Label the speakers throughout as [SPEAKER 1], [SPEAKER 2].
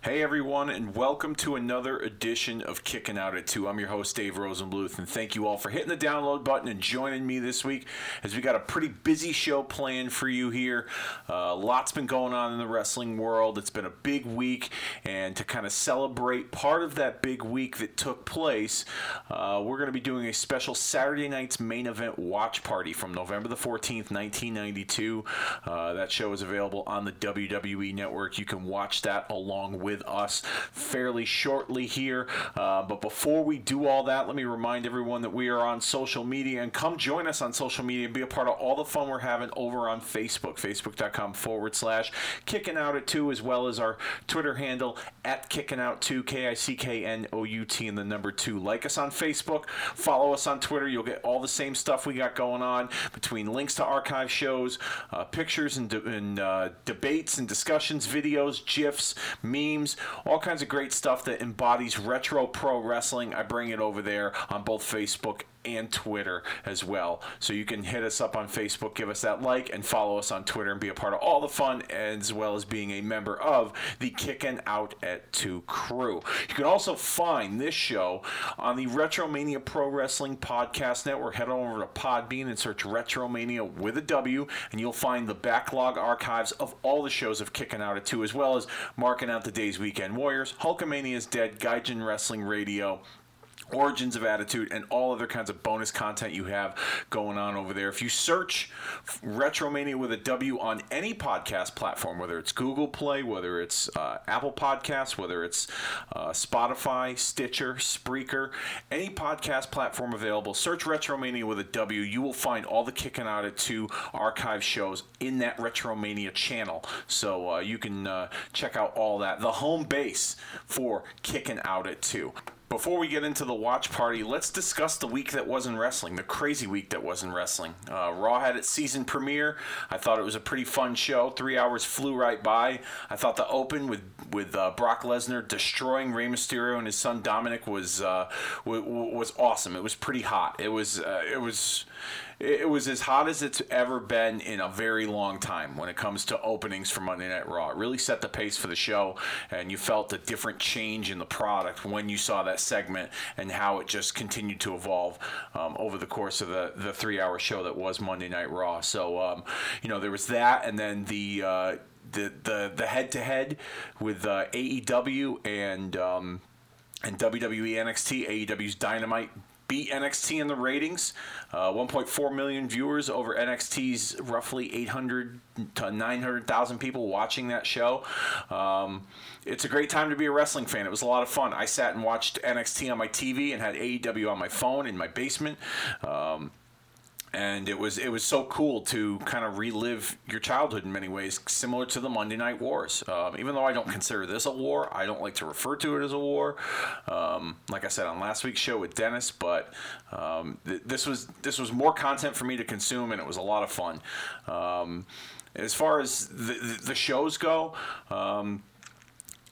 [SPEAKER 1] Hey everyone, and welcome to another edition of Kicking Out at 2. I'm your host, Dave Rosenbluth, and thank you all for hitting the download button and joining me this week as we got a pretty busy show planned for you here. Uh, lots been going on in the wrestling world. It's been a big week, and to kind of celebrate part of that big week that took place, uh, we're going to be doing a special Saturday night's main event watch party from November the 14th, 1992. Uh, that show is available on the WWE Network. You can watch that along with us fairly shortly here. Uh, but before we do all that, let me remind everyone that we are on social media and come join us on social media and be a part of all the fun we're having over on Facebook, facebook.com forward slash kicking out at two, as well as our Twitter handle at kicking out two, K I C K N O U T, and the number two. Like us on Facebook, follow us on Twitter. You'll get all the same stuff we got going on between links to archive shows, uh, pictures and, de- and uh, debates and discussions, videos, GIFs, memes all kinds of great stuff that embodies retro pro wrestling. I bring it over there on both Facebook and Twitter as well. So you can hit us up on Facebook, give us that like, and follow us on Twitter and be a part of all the fun, as well as being a member of the Kicking Out at 2 crew. You can also find this show on the Retromania Pro Wrestling Podcast Network. Head on over to Podbean and search Retromania with a W, and you'll find the backlog archives of all the shows of Kicking Out at 2, as well as marking out the day's Weekend Warriors, Hulkamania is Dead, Gaijin Wrestling Radio, Origins of Attitude, and all other kinds of bonus content you have going on over there. If you search Retromania with a W on any podcast platform, whether it's Google Play, whether it's uh, Apple Podcasts, whether it's uh, Spotify, Stitcher, Spreaker, any podcast platform available, search Retromania with a W. You will find all the Kicking Out at 2 archive shows in that Retromania channel. So uh, you can uh, check out all that. The home base for Kicking Out at 2. Before we get into the watch party, let's discuss the week that was in wrestling, the crazy week that was in wrestling. Uh, Raw had its season premiere. I thought it was a pretty fun show. Three hours flew right by. I thought the open with with uh, Brock Lesnar destroying Rey Mysterio and his son Dominic was uh, w- w- was awesome. It was pretty hot. It was uh, it was it was as hot as it's ever been in a very long time when it comes to openings for Monday Night Raw. It really set the pace for the show, and you felt a different change in the product when you saw that segment and how it just continued to evolve um, over the course of the, the three hour show that was Monday Night Raw. So, um, you know, there was that, and then the. Uh, the, the the head to head with uh, AEW and um, and WWE NXT AEW's Dynamite beat NXT in the ratings. Uh, 1.4 million viewers over NXT's roughly 800 to 900,000 people watching that show. Um, it's a great time to be a wrestling fan. It was a lot of fun. I sat and watched NXT on my TV and had AEW on my phone in my basement. Um, and it was it was so cool to kind of relive your childhood in many ways, similar to the Monday Night Wars. Um, even though I don't consider this a war, I don't like to refer to it as a war. Um, like I said on last week's show with Dennis, but um, th- this was this was more content for me to consume, and it was a lot of fun. Um, as far as the, the shows go.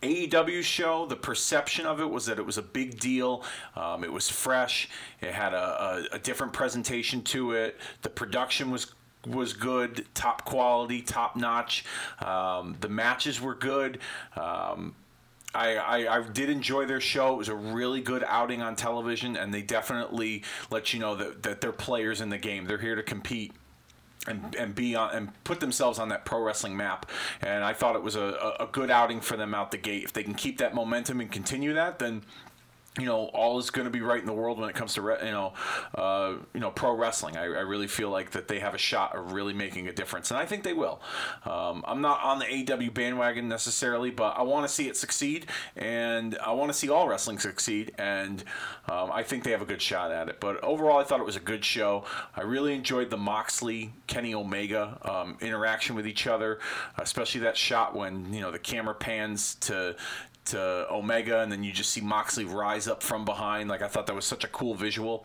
[SPEAKER 1] AEW show, the perception of it was that it was a big deal. Um, it was fresh. It had a, a, a different presentation to it. The production was was good, top quality, top notch. Um, the matches were good. Um, I, I, I, did enjoy their show. It was a really good outing on television, and they definitely let you know that, that they're players in the game. They're here to compete and, and be on and put themselves on that pro wrestling map. And I thought it was a, a good outing for them out the gate. If they can keep that momentum and continue that, then you know, all is going to be right in the world when it comes to re- you know, uh, you know, pro wrestling. I, I, really feel like that they have a shot of really making a difference, and I think they will. Um, I'm not on the AW bandwagon necessarily, but I want to see it succeed, and I want to see all wrestling succeed, and um, I think they have a good shot at it. But overall, I thought it was a good show. I really enjoyed the Moxley Kenny Omega um, interaction with each other, especially that shot when you know the camera pans to to Omega, and then you just see Moxley rise up from behind. Like I thought that was such a cool visual.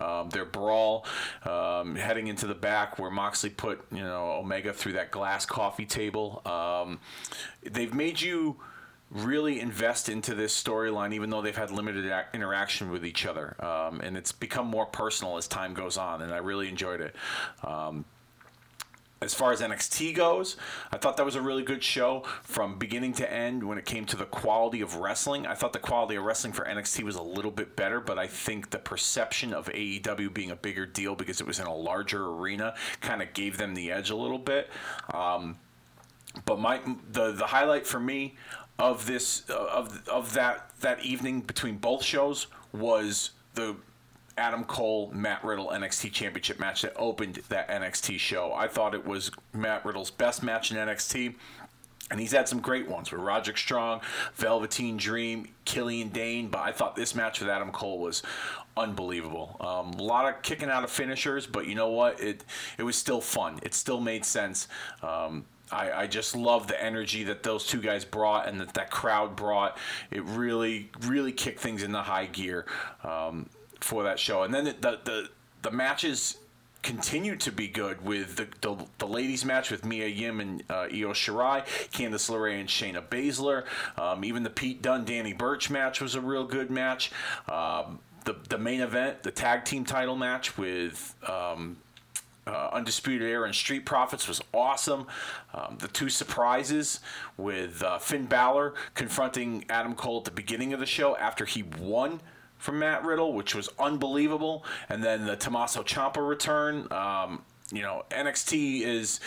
[SPEAKER 1] Um, their brawl um, heading into the back, where Moxley put you know Omega through that glass coffee table. Um, they've made you really invest into this storyline, even though they've had limited interaction with each other, um, and it's become more personal as time goes on. And I really enjoyed it. Um, as far as NXT goes, I thought that was a really good show from beginning to end when it came to the quality of wrestling. I thought the quality of wrestling for NXT was a little bit better, but I think the perception of AEW being a bigger deal because it was in a larger arena kind of gave them the edge a little bit. Um, but my the the highlight for me of this of of that that evening between both shows was the Adam Cole Matt Riddle NXT Championship match that opened that NXT show. I thought it was Matt Riddle's best match in NXT. And he's had some great ones with Roderick Strong, Velveteen Dream, Killian Dain. But I thought this match with Adam Cole was unbelievable. Um, a lot of kicking out of finishers, but you know what? It it was still fun. It still made sense. Um, I, I just love the energy that those two guys brought and that that crowd brought. It really, really kicked things into high gear. Um, for that show. And then the the, the matches continued to be good with the, the, the, ladies match with Mia Yim and uh, Io Shirai, Candice LeRae and Shayna Baszler. Um, even the Pete Dunne Danny Burch match was a real good match. Um, the the main event, the tag team title match with. Um, uh, Undisputed Era and Street Profits was awesome. Um, the two surprises with uh, Finn Balor confronting Adam Cole at the beginning of the show after he won from Matt Riddle, which was unbelievable. And then the Tommaso Ciampa return. Um, you know, NXT is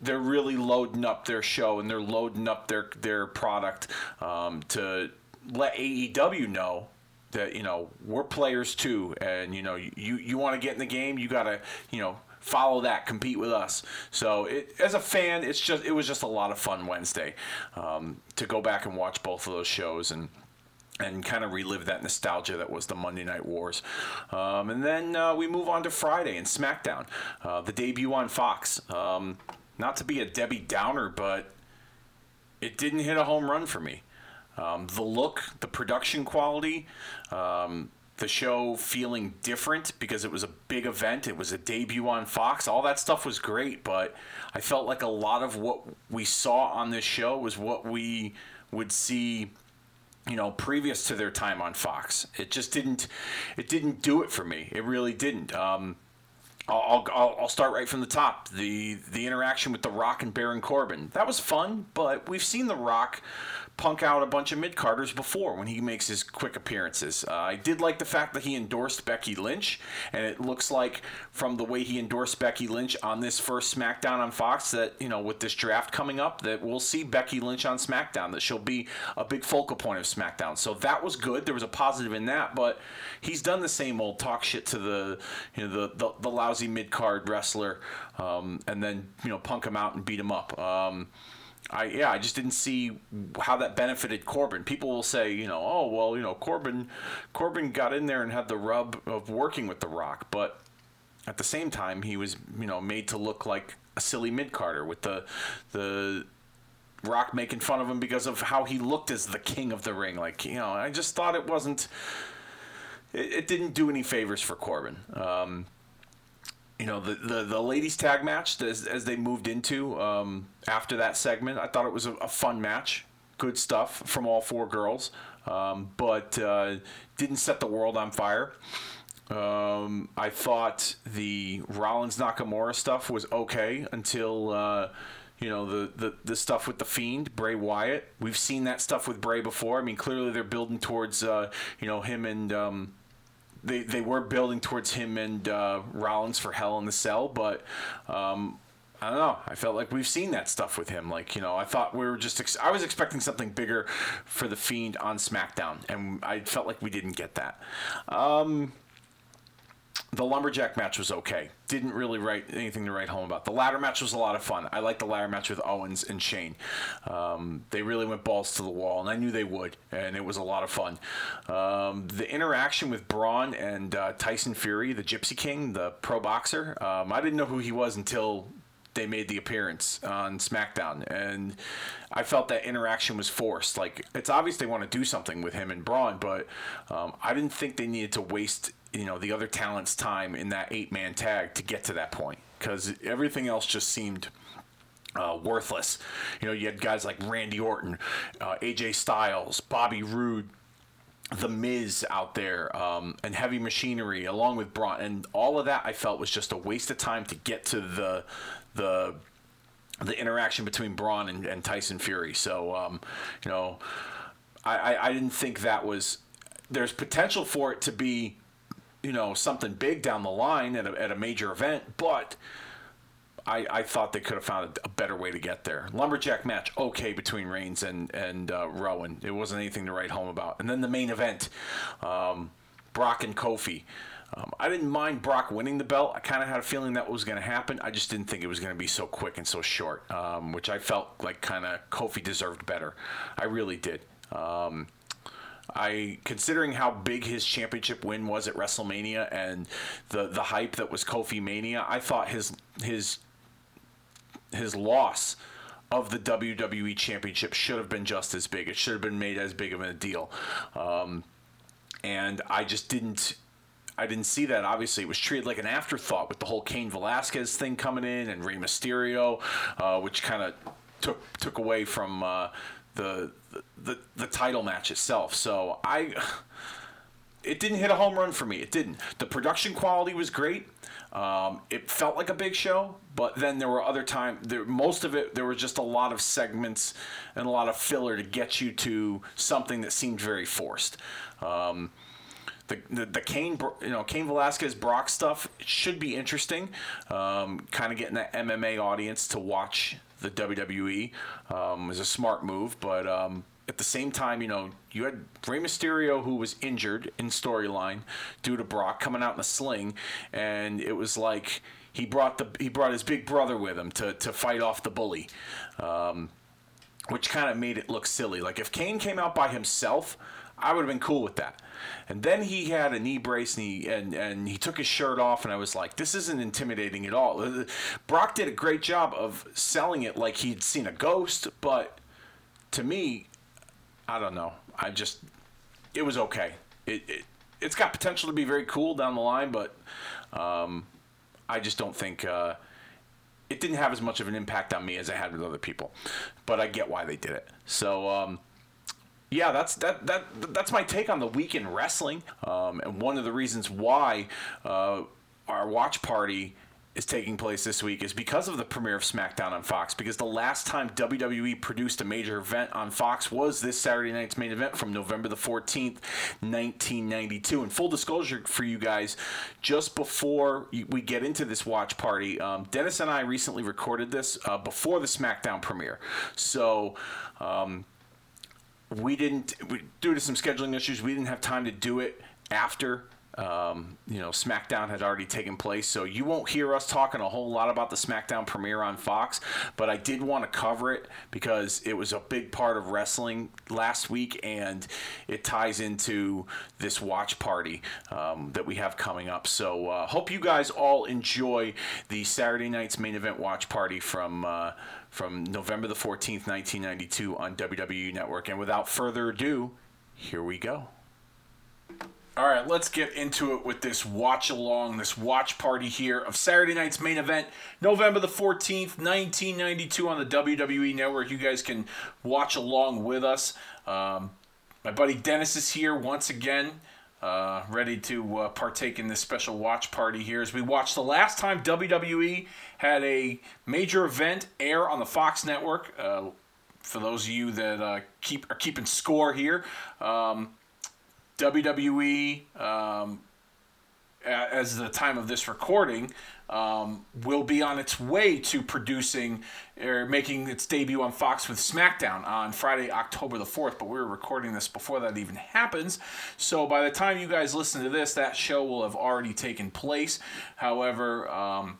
[SPEAKER 1] they're really loading up their show and they're loading up their their product um, to let AEW know that you know we're players too, and you know you you want to get in the game, you gotta you know follow that, compete with us. So it, as a fan, it's just it was just a lot of fun Wednesday um, to go back and watch both of those shows and and kind of relive that nostalgia that was the Monday Night Wars. Um, and then uh, we move on to Friday and SmackDown, uh, the debut on Fox. Um, not to be a Debbie Downer, but it didn't hit a home run for me. Um, the look, the production quality, um, the show feeling different because it was a big event. It was a debut on Fox. All that stuff was great, but I felt like a lot of what we saw on this show was what we would see you know, previous to their time on Fox. It just didn't, it didn't do it for me. It really didn't. Um, I'll, I'll, I'll start right from the top. The the interaction with The Rock and Baron Corbin. That was fun, but we've seen The Rock punk out a bunch of mid carders before when he makes his quick appearances. Uh, I did like the fact that he endorsed Becky Lynch, and it looks like from the way he endorsed Becky Lynch on this first SmackDown on Fox that you know with this draft coming up that we'll see Becky Lynch on SmackDown. That she'll be a big focal point of SmackDown. So that was good. There was a positive in that, but he's done the same old talk shit to the you know the the, the lousy mid card wrestler, um, and then you know punk him out and beat him up. Um, I yeah, I just didn't see how that benefited Corbin. People will say, you know, oh well, you know, Corbin, Corbin got in there and had the rub of working with The Rock, but at the same time, he was you know made to look like a silly mid Carter with the the Rock making fun of him because of how he looked as the king of the ring. Like you know, I just thought it wasn't. It, didn't do any favors for Corbin. Um, you know the, the, the ladies tag match as, as they moved into um, after that segment i thought it was a, a, fun match good stuff from all four girls um, but uh, didn't set the world on fire um, i thought the rollins nakamura stuff was okay until uh, you know the, the the stuff with the fiend Bray Wyatt. We've seen that stuff with Bray before. I mean, clearly they're building towards uh, you know him and um, they they were building towards him and uh, Rollins for Hell in the Cell, but. Um, I don't know. I felt like we've seen that stuff with him. Like you know, I thought we were just. Ex- I was expecting something bigger for the Fiend on SmackDown, and I felt like we didn't get that. Um, the lumberjack match was okay. Didn't really write anything to write home about. The ladder match was a lot of fun. I liked the ladder match with Owens and Shane. Um, they really went balls to the wall, and I knew they would, and it was a lot of fun. Um, the interaction with Braun and uh, Tyson Fury, the Gypsy King, the pro boxer, um, I didn't know who he was until they made the appearance on SmackDown, and I felt that interaction was forced. Like it's obvious they want to do something with him and Braun, but um, I didn't think they needed to waste you know the other talent's time in that eight man tag to get to that point because everything else just seemed. Uh, worthless. You know, you had guys like Randy Orton, uh, AJ Styles, Bobby Roode, the Miz out there um, and Heavy Machinery, along with Braun, and all of that, I felt was just a waste of time to get to the the the interaction between Braun and, and Tyson Fury. So, um, you know, I, I, I didn't think that was. There's potential for it to be, you know, something big down the line at a, at a major event, but I, I thought they could have found a, better way to get there. Lumberjack match, okay, between Reigns and and uh, Rowan. It wasn't anything to write home about. And then the main event, um, Brock and Kofi. Um, I didn't mind Brock winning the belt. I kind of had a feeling that was going to happen. I just didn't think it was going to be so quick and so short, um, which I felt like kind of Kofi deserved better. I really did. Um, I considering how big his championship win was at WrestleMania and the the hype that was Kofi Mania, I thought his his his loss of the WWE Championship should have been just as big. It should have been made as big of a deal, um, and I just didn't. I didn't see that. Obviously, it was treated like an afterthought with the whole Cain Velasquez thing coming in and Rey Mysterio, uh, which kind of took took away from uh, the, the the title match itself. So I, it didn't hit a home run for me. It didn't. The production quality was great. Um, it felt like a big show, but then there were other times. Most of it, there was just a lot of segments and a lot of filler to get you to something that seemed very forced. Um, the, the, the Cain, you know, Cain Velasquez Brock stuff should be interesting. Um, kind of getting the MMA audience to watch the WWE um, is a smart move, but um, at the same time, you know, you had Rey Mysterio who was injured in storyline due to Brock coming out in a sling, and it was like he brought the he brought his big brother with him to to fight off the bully, um, which kind of made it look silly. Like if Cain came out by himself, I would have been cool with that. And then he had a knee brace and he, and, and he took his shirt off, and I was like, this isn't intimidating at all. Brock did a great job of selling it like he'd seen a ghost, but to me, I don't know. I just it was okay. It, it it's got potential to be very cool down the line, but um, I just don't think uh, it didn't have as much of an impact on me as it had with other people. But I get why they did it. So um, yeah, that's that that that's my take on the week in wrestling, um, and one of the reasons why uh, our watch party is taking place this week is because of the premiere of SmackDown on Fox. Because the last time WWE produced a major event on Fox was this Saturday night's main event from November the 14th, 1992. And full disclosure for you guys, just before we get into this watch party, um, Dennis and I recently recorded this uh, before the SmackDown premiere. So, um, we didn't, we, due to some scheduling issues, we didn't have time to do it after um, you know, SmackDown had already taken place, so you won't hear us talking a whole lot about the SmackDown premiere on Fox. But I did want to cover it because it was a big part of wrestling last week, and it ties into this watch party um, that we have coming up. So uh, hope you guys all enjoy the Saturday night's main event watch party from. Uh, from November the 14th, 1992 on WWE Network. And without further ado, here we go. All right, let's get into it with this watch along, this watch party here of Saturday night's main event, November the 14th, 1992 on the WWE Network. You guys can watch along with us. Um, my buddy Dennis is here once again, uh, ready to uh, partake in this special watch party here as we watch the last time WWE had a major event air on the Fox Network. Uh, for those of you that uh, keep are keeping score here, um, WWE, um, as the time of this recording, um, will be on its way to producing or making its debut on Fox with SmackDown on Friday, October the 4th. But we're recording this before that even happens. So by the time you guys listen to this, that show will have already taken place. However, um,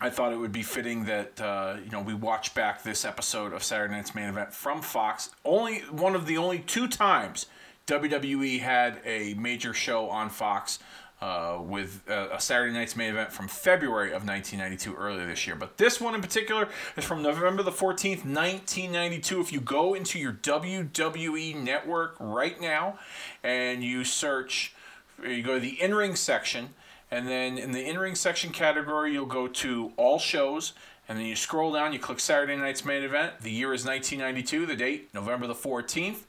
[SPEAKER 1] I thought it would be fitting that uh, you know we watch back this episode of Saturday Night's Main Event from Fox. Only one of the only two times WWE had a major show on Fox uh, with a, a, Saturday night's main event from February of 1992, earlier this year. But this one in particular is from November the 14th, 1992. If you go into your WWE network right now and you search, you go to the in ring section, and then in the in ring section category, you'll go to all shows. And then you scroll down, you click Saturday night's main event. The year is 1992, the date, November the 14th.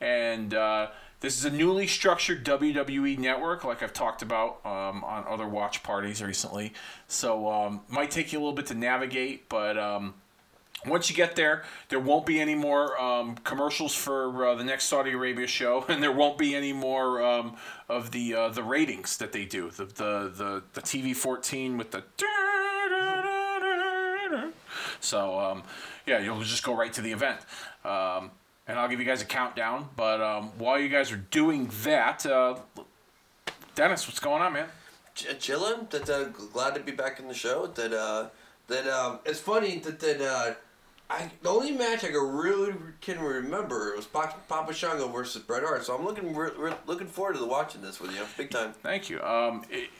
[SPEAKER 1] And uh, this is a newly structured WWE network, like I've talked about um, on other watch parties recently. So um, might take you a little bit to navigate, but um, once you get there, there won't be any more um, commercials for uh, the next Saudi Arabia show, and there won't be any more um, of the uh, the ratings that they do. The the the, the TV fourteen with the. So um, yeah, you'll just go right to the event, and I'll give you guys a countdown. But um, while you guys are doing that, uh, Dennis, what's going on, man?
[SPEAKER 2] Ch- chilling. That uh, glad to be back in the show. That uh, that um, it's funny that that uh, I the only match I can really can remember was Papa, Papa Shango versus Bret Hart. So I'm looking re- re- looking forward to watching this with you, big time.
[SPEAKER 1] Thank you. Um, it,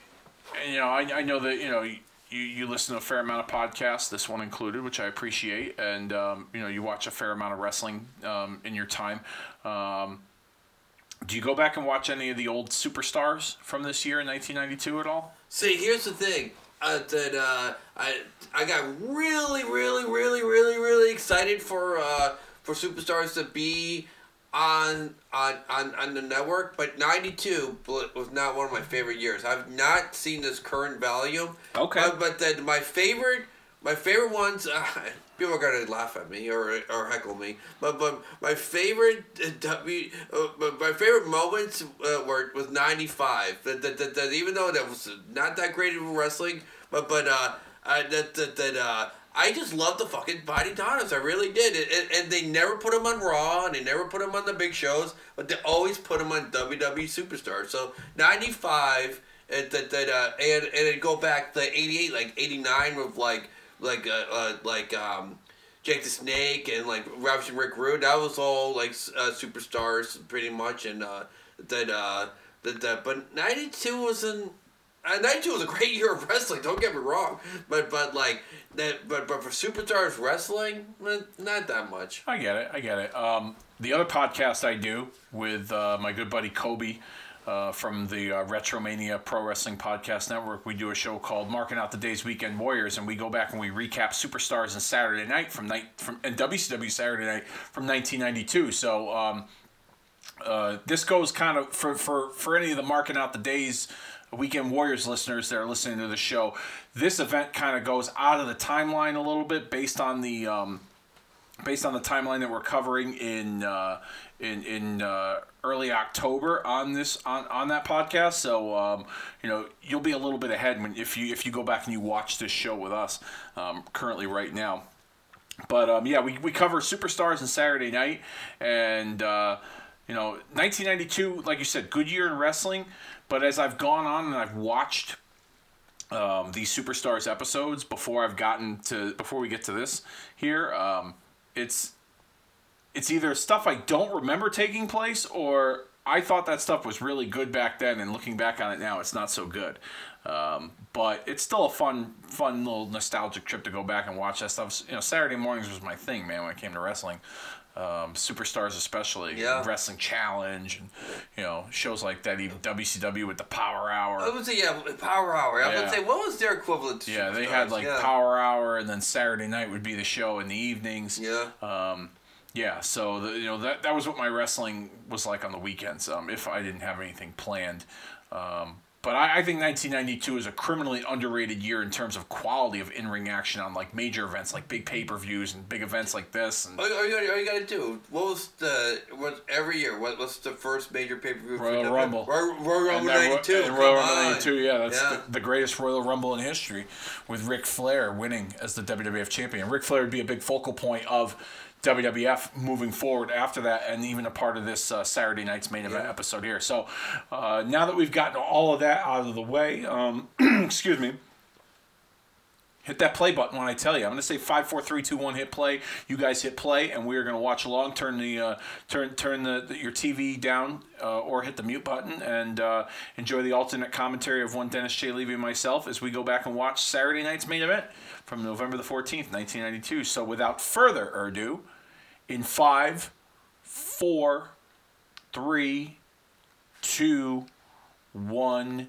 [SPEAKER 1] you know, I, I know that you know you, you listen to a fair amount of podcasts, this one included, which I appreciate, and um, you know you watch a fair amount of wrestling um, in your time. Um, do you go back and watch any of the old superstars from this year in 1992 at all?
[SPEAKER 2] See, here's the thing. Uh, that uh, I I got really, really, really, really, really excited for uh, for superstars to be on on on, on the network, but '92 was not one of my favorite years. I've not seen this current volume.
[SPEAKER 1] Okay.
[SPEAKER 2] But, but then my favorite my favorite ones. Uh, people are gonna laugh at me or or heckle me, but but my favorite uh, W, uh, my favorite moments uh, were was '95. That, that, that, that even though that was not that great of wrestling, but but uh, uh that that that uh. I just love the fucking Bodydonnas. I really did. And, and they never put them on Raw, and they never put them on the big shows, but they always put them on WWE Superstars. So, 95, and, that, that, uh, and, and it go back to 88, like 89 with like, like, uh, uh, like, um, Jake the Snake and like Ravishing Rick Rude. That was all like uh, superstars pretty much, and uh, that uh, that that. But '92 was an uh, 92 was a great year of wrestling. Don't get me wrong, but but like that, but but for superstars wrestling, not that much.
[SPEAKER 1] I get it. I get it. Um, the other podcast I do with uh, my good buddy Kobe. Uh, from the uh, Retromania Pro Wrestling Podcast Network, we do a show called "Marking Out the Day's Weekend Warriors," and we go back and we recap superstars and Saturday Night from night from and WCW Saturday Night from 1992. So um, uh, this goes kind of for for for any of the marking out the days Weekend Warriors listeners that are listening to the show, this event kind of goes out of the timeline a little bit based on the um, based on the timeline that we're covering in uh, in in uh, early October on this on, on that podcast. So um, you know you'll be a little bit ahead when if you if you go back and you watch this show with us um, currently right now. But um, yeah, we, we cover superstars and Saturday night, and uh, you know 1992, like you said, good year in wrestling. But as I've gone on and I've watched um, these superstars episodes before I've gotten to before we get to this here, um, it's it's either stuff I don't remember taking place or I thought that stuff was really good back then, and looking back on it now, it's not so good. Um, but it's still a fun, fun little nostalgic trip to go back and watch that stuff. You know, Saturday mornings was my thing, man. When it came to wrestling, um, superstars especially,
[SPEAKER 2] Yeah.
[SPEAKER 1] wrestling challenge, and you know shows like that. Even WCW with the Power Hour.
[SPEAKER 2] I would say yeah, Power Hour. I
[SPEAKER 1] Yeah.
[SPEAKER 2] gonna say what was their equivalent to
[SPEAKER 1] Yeah, they had like
[SPEAKER 2] yeah.
[SPEAKER 1] Power Hour, and then Saturday night would be the show in the evenings.
[SPEAKER 2] Yeah.
[SPEAKER 1] Um, yeah, so the, you know that that was what my wrestling was like on the weekends. Um, if I didn't have anything planned. Um, but I, I think 1992 is a criminally underrated year in terms of quality of in-ring action on like major events, like big pay-per-views and big events like this. And
[SPEAKER 2] All you, all, you gotta, all you gotta do. What was the what every year? What was the first major pay per view?
[SPEAKER 1] Royal Rumble.
[SPEAKER 2] Royal, Royal Rumble
[SPEAKER 1] And
[SPEAKER 2] '92.
[SPEAKER 1] and Royal Rumble
[SPEAKER 2] on.
[SPEAKER 1] 92, yeah, that's
[SPEAKER 2] Yeah.
[SPEAKER 1] The, the greatest Royal Rumble in history, with Ric Flair winning as the WWF champion. Ric Flair would be a big focal point of WWF moving forward after that, and even a part of this uh, Saturday night's main event
[SPEAKER 2] Yeah.
[SPEAKER 1] episode here. So uh, now that we've gotten all of that out of the way, um, excuse me. Hit that play button when I tell you. I'm going to say five, four, three, two, one. Hit play. You guys hit play, and we are going to watch along. Turn the uh, turn turn the, the your TV down, uh, or hit the mute button, and uh, enjoy the alternate commentary of one Dennis J. Levy and myself as we go back and watch Saturday night's main event from November the 14th, 1992. So without further ado, in five, four, three, two, one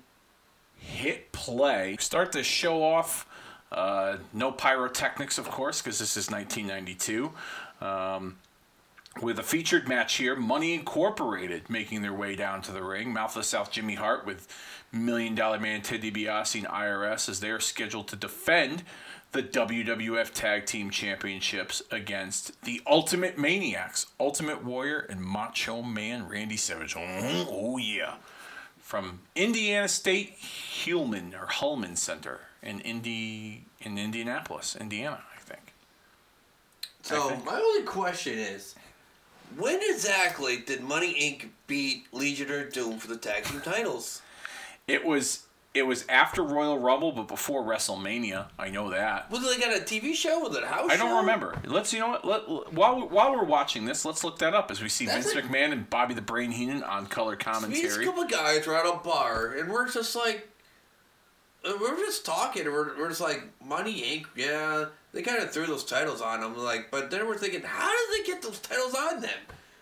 [SPEAKER 1] hit play. Start the show off. Uh, no pyrotechnics, of course, because this is 1992. Um, with a featured match here, Money Incorporated making their way down to the ring. Mouth of South Jimmy Hart with Million Dollar Man Ted DiBiase and IRS as they are scheduled to defend the WWF Tag Team Championships against the Ultimate Maniacs, Ultimate Warrior and Macho Man Randy Savage. Oh, oh yeah. From Indiana State Hulman or Hulman Center in Indy in Indianapolis, Indiana, I think.
[SPEAKER 2] So
[SPEAKER 1] think.
[SPEAKER 2] my only question is, when exactly did Money Inc. beat Legion of Doom for the tag team titles?
[SPEAKER 1] It was it was after Royal Rumble, but before WrestleMania. I know that.
[SPEAKER 2] Was it like on a TV show? Was it a house?
[SPEAKER 1] I don't
[SPEAKER 2] show?
[SPEAKER 1] remember. Let's you know what. Let, while while we're watching this, let's look that up as we see
[SPEAKER 2] That's
[SPEAKER 1] Vince McMahon and Bobby the Brain Heenan on color
[SPEAKER 2] These
[SPEAKER 1] commentary.
[SPEAKER 2] couple guys were at a bar, and we're just like, uh, we're just talking, and we're, we're just like, Money Inc. Yeah, they kind of threw those titles on them, like, but then we're thinking, how did they get those titles on them?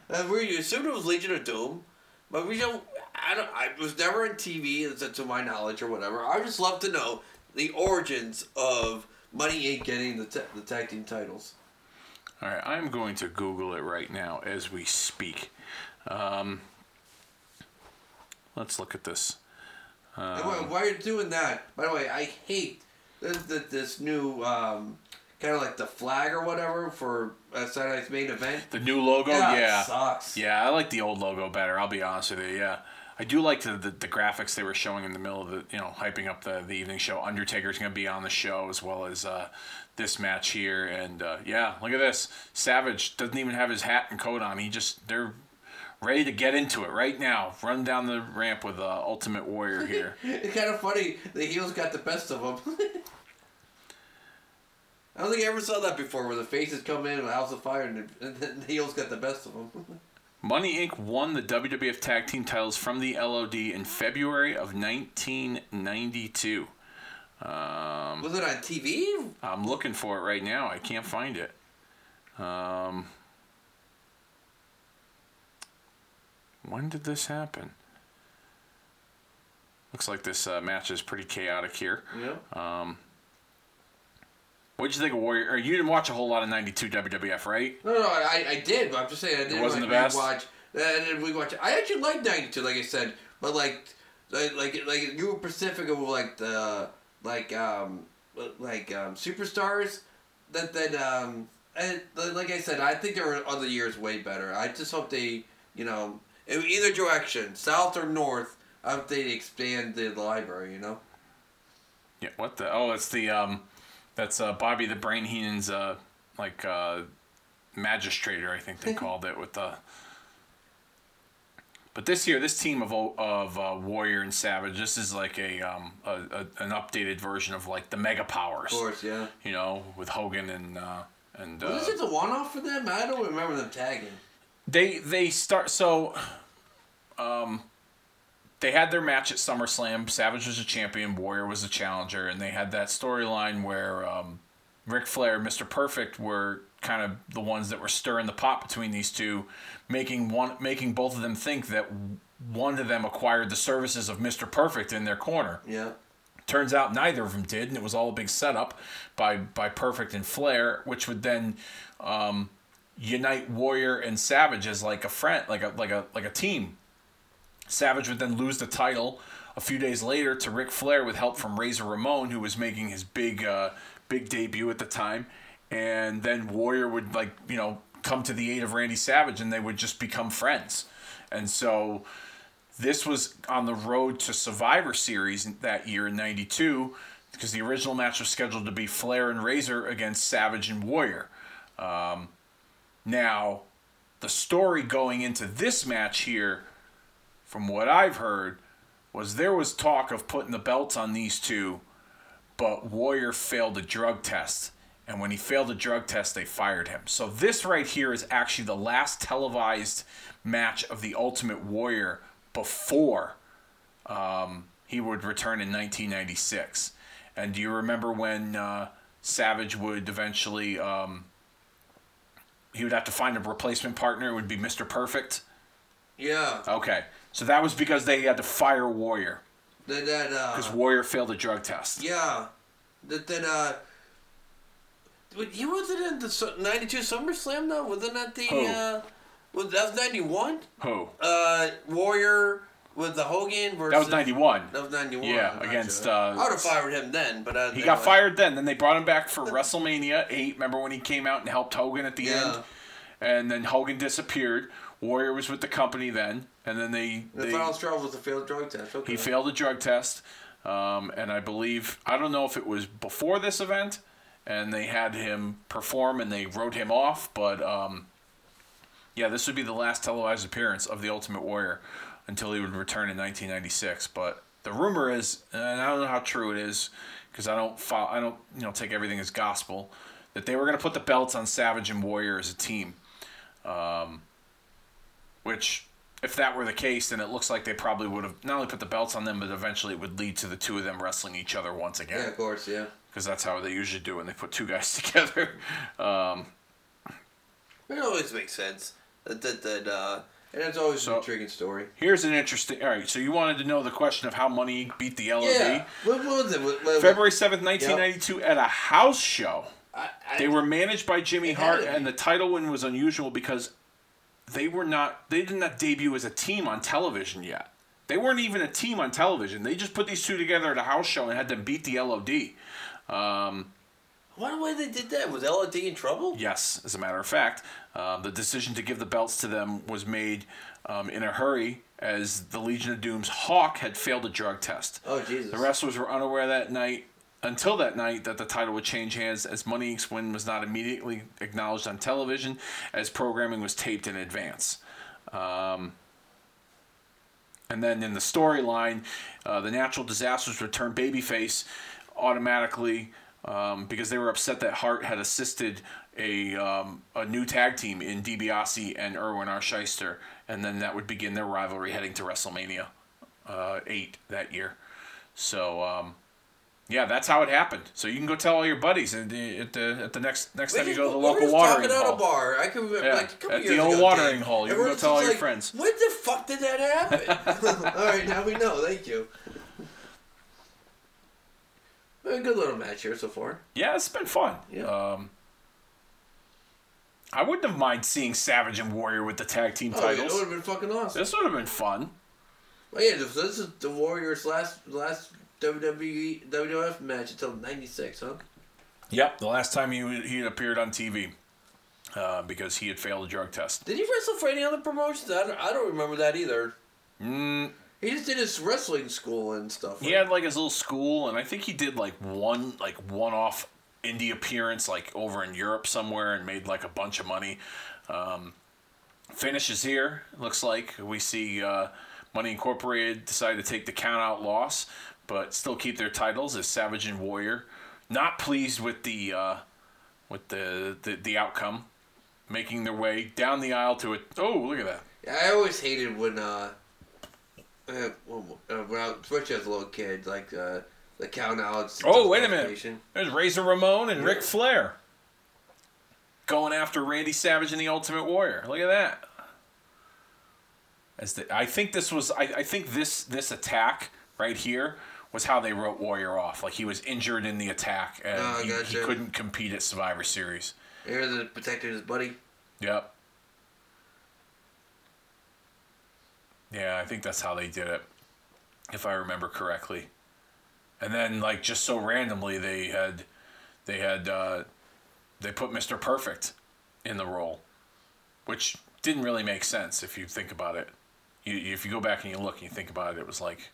[SPEAKER 2] And we assumed it was Legion of Doom, but we don't. I don't. I was never on TV, to to my knowledge or whatever. I just love to know the origins of Money Inc. getting the ta- the tag team titles.
[SPEAKER 1] All right, I'm going to Google it right now as we speak. Um, let's look at this.
[SPEAKER 2] And why are you doing that? By the way, I hate this, this, this new um, kind of like the flag or whatever for uh, Saturday Night's main event.
[SPEAKER 1] The new logo,
[SPEAKER 2] Yeah, it
[SPEAKER 1] yeah,
[SPEAKER 2] sucks.
[SPEAKER 1] yeah. I like the old logo better. I'll be honest with you. Yeah, I do like the, the, the graphics they were showing in the middle of the you know hyping up the, the evening show. Undertaker's gonna be on the show as well as uh, this match here, and uh, yeah, look at this. Savage doesn't even have his hat and coat on. He just they're ready to get into it right now. Run down the ramp with uh, Ultimate Warrior here.
[SPEAKER 2] It's kind of funny. The heels got the best of them. I don't think I ever saw that before, where the faces come in with House of Fire and the, and the heels got the best of them.
[SPEAKER 1] Money Inc. won the WWF Tag Team titles from the LOD in February of 1992. Um,
[SPEAKER 2] Was it on TV?
[SPEAKER 1] I'm looking for it right now. I can't find it. Um, when did this happen? Looks like this uh, match is pretty chaotic here.
[SPEAKER 2] Yeah.
[SPEAKER 1] What did you think of Warrior? Or you didn't watch a whole lot of '92 WWF, right?
[SPEAKER 2] No, no, I, I did, but I'm just saying I didn't It
[SPEAKER 1] wasn't
[SPEAKER 2] like
[SPEAKER 1] the best?
[SPEAKER 2] rewatch. I didn't rewatch. I actually liked '92, like I said, but like, like, like, like you were Pacifica were like the like um like um superstars. That that um and like I said, I think there were other years way better. I just hope they, you know, in either direction, south or north, I hope they expand the library. You know.
[SPEAKER 1] Yeah. What the? Oh, it's the um, that's uh, Bobby the Brain Heenan's uh, like uh, magistrator, I think they called it with the. But this year, this team of of uh, Warrior and Savage, this is like a um a, a, an updated version of like the Mega Powers.
[SPEAKER 2] Of course, yeah.
[SPEAKER 1] You know, with Hogan and uh, and uh,
[SPEAKER 2] Was this just a one-off for them? I don't remember them tagging.
[SPEAKER 1] they they start so um they had their match at SummerSlam. Savage was a champion, Warrior was a challenger, and they had that storyline where um, Ric Flair, Mr. Perfect were kind of the ones that were stirring the pot between these two, making one making both of them think that one of them acquired the services of Mr. Perfect in their corner.
[SPEAKER 2] Yeah.
[SPEAKER 1] Turns out neither of them did, and it was all a big setup by by Perfect and Flair, which would then um, unite Warrior and Savage as like a friend, like a like a like a team. Savage would then lose the title a few days later to Ric Flair with help from Razor Ramon, who was making his big uh, big debut at the time, and then Warrior would like you know come to the aid of Randy Savage, and they would just become friends, and so this was on the road to Survivor Series that year in '92 because the original match was scheduled to be Flair and Razor against Savage and Warrior. Um, now, the story going into this match here, from what I've heard, was there was talk of putting the belts on these two, but Warrior failed a drug test. And when he failed a drug test, they fired him. So this right here is actually the last televised match of the Ultimate Warrior before um, he would return in 1996. And do you remember when uh, Savage would eventually um, he would have to find a replacement partner? It would be Mr. Perfect.
[SPEAKER 2] Yeah.
[SPEAKER 1] Okay, so that was because they had to fire Warrior
[SPEAKER 2] that uh.
[SPEAKER 1] because Warrior failed a drug test.
[SPEAKER 2] Yeah. That then uh. But he wasn't in the su- '92 SummerSlam though. Wasn't that the
[SPEAKER 1] Who?
[SPEAKER 2] uh? Was that was ninety one?
[SPEAKER 1] Who?
[SPEAKER 2] Uh, Warrior with the Hogan versus.
[SPEAKER 1] That was 91.
[SPEAKER 2] That was ninety one.
[SPEAKER 1] Yeah, against, uh,
[SPEAKER 2] I would have fired him then, but uh,
[SPEAKER 1] He got fired then. Then they brought him back for WrestleMania 8. Remember when he came out and helped Hogan at the
[SPEAKER 2] Yeah.
[SPEAKER 1] end? And then Hogan disappeared. Warrior was with the company then. And then they.
[SPEAKER 2] The
[SPEAKER 1] they
[SPEAKER 2] final straw was a failed drug test. Okay.
[SPEAKER 1] he failed a drug test. Um, and I believe, I don't know if it was before this event, and they had him perform and they wrote him off, but um, yeah, this would be the last televised appearance of the Ultimate Warrior until he would return in 1996. But the rumor is, and I don't know how true it is, because I don't follow, I don't you know take everything as gospel, that they were going to put the belts on Savage and Warrior as a team. Um, which, if that were the case, then it looks like they probably would have not only put the belts on them, but eventually it would lead to the two of them wrestling each other once again.
[SPEAKER 2] Yeah, of course. Yeah.
[SPEAKER 1] Because that's how they usually do when they put two guys together. Um,
[SPEAKER 2] It always makes sense. That that, that uh, and it's always
[SPEAKER 1] So-
[SPEAKER 2] an intriguing story.
[SPEAKER 1] here's an interesting. All right, so you wanted to know the question of how Money Beat the LOD.
[SPEAKER 2] Yeah. What, what was it? What, what,
[SPEAKER 1] February 7th, 1992, at a house show.
[SPEAKER 2] I, I,
[SPEAKER 1] They were managed by Jimmy Hart, and the title win was unusual because they were not. They did not debut as a team on television yet. They weren't even a team on television. They just put these two together at a house show and had them beat the LOD. Um,
[SPEAKER 2] What way they did that? Was LOD in trouble?
[SPEAKER 1] yes, as a matter of fact, uh, the decision to give the belts to them was made um, in a hurry as the Legion of Doom's Hawk had failed a drug test.
[SPEAKER 2] Oh Jesus.
[SPEAKER 1] The wrestlers were unaware that night, until that night, that the title would change hands as Money Inc.'s win was not immediately acknowledged on television, as programming was taped in advance. Um, and then in the storyline, uh, the natural disasters returned babyface automatically um, because they were upset that Hart had assisted a, um, a new tag team in DiBiase and Irwin R. Schyster, and then that would begin their rivalry heading to WrestleMania uh, 8 that year. So, um, yeah, that's how it happened. So you can go tell all your buddies at the at the, at the next next time you go to the local watering
[SPEAKER 2] talking at
[SPEAKER 1] hole.
[SPEAKER 2] a bar. I can remember
[SPEAKER 1] Yeah,
[SPEAKER 2] like a couple
[SPEAKER 1] at the old
[SPEAKER 2] ago,
[SPEAKER 1] watering hole. You can go tell all
[SPEAKER 2] just
[SPEAKER 1] your friends.
[SPEAKER 2] When the fuck did that happen? all right, now we know. Thank you. A good little match here so far.
[SPEAKER 1] Yeah, it's been fun.
[SPEAKER 2] Yeah.
[SPEAKER 1] Um, I wouldn't have mind seeing Savage and Warrior with the tag team
[SPEAKER 2] Oh,
[SPEAKER 1] titles.
[SPEAKER 2] would have been fucking awesome.
[SPEAKER 1] this would have been fun.
[SPEAKER 2] Well, yeah, this is the Warriors' last last WWE WWF match until '96, huh?
[SPEAKER 1] Yep. The last time he he appeared on TV, uh, because he had failed a drug test.
[SPEAKER 2] Did he wrestle for any other promotions? I don't, I don't remember that either.
[SPEAKER 1] Mm,
[SPEAKER 2] He just did his wrestling school and stuff.
[SPEAKER 1] he had like his little school, and I think he did like one like one off indie appearance like over in Europe somewhere, and made like a bunch of money. Um, finishes here. Looks like we see uh, Money Incorporated decide to take the count out loss, but still keep their titles as Savage and Warrior. Not pleased with the uh, with the, the the outcome, making their way down the aisle to it. Oh, look at that!
[SPEAKER 2] I always hated when, uh, uh, when, uh, when I, especially as a little kid, like uh, the count outs.
[SPEAKER 1] Oh, wait a minute. There's Razor Ramon and Ric Flair going after Randy Savage and the Ultimate Warrior. Look at that. As the, I think this was, I, I think this this attack right here was how they wrote Warrior off. Like he was injured in the attack and
[SPEAKER 2] Oh,
[SPEAKER 1] he, he couldn't compete at Survivor Series.
[SPEAKER 2] Here's the protecting his buddy.
[SPEAKER 1] Yep. Yeah, I think that's how they did it, if I remember correctly. And then, like, just so randomly, they had, they had, uh, they put Mr. Perfect in the role, which didn't really make sense if you think about it. You, if you go back and you look and you think about it, it was like,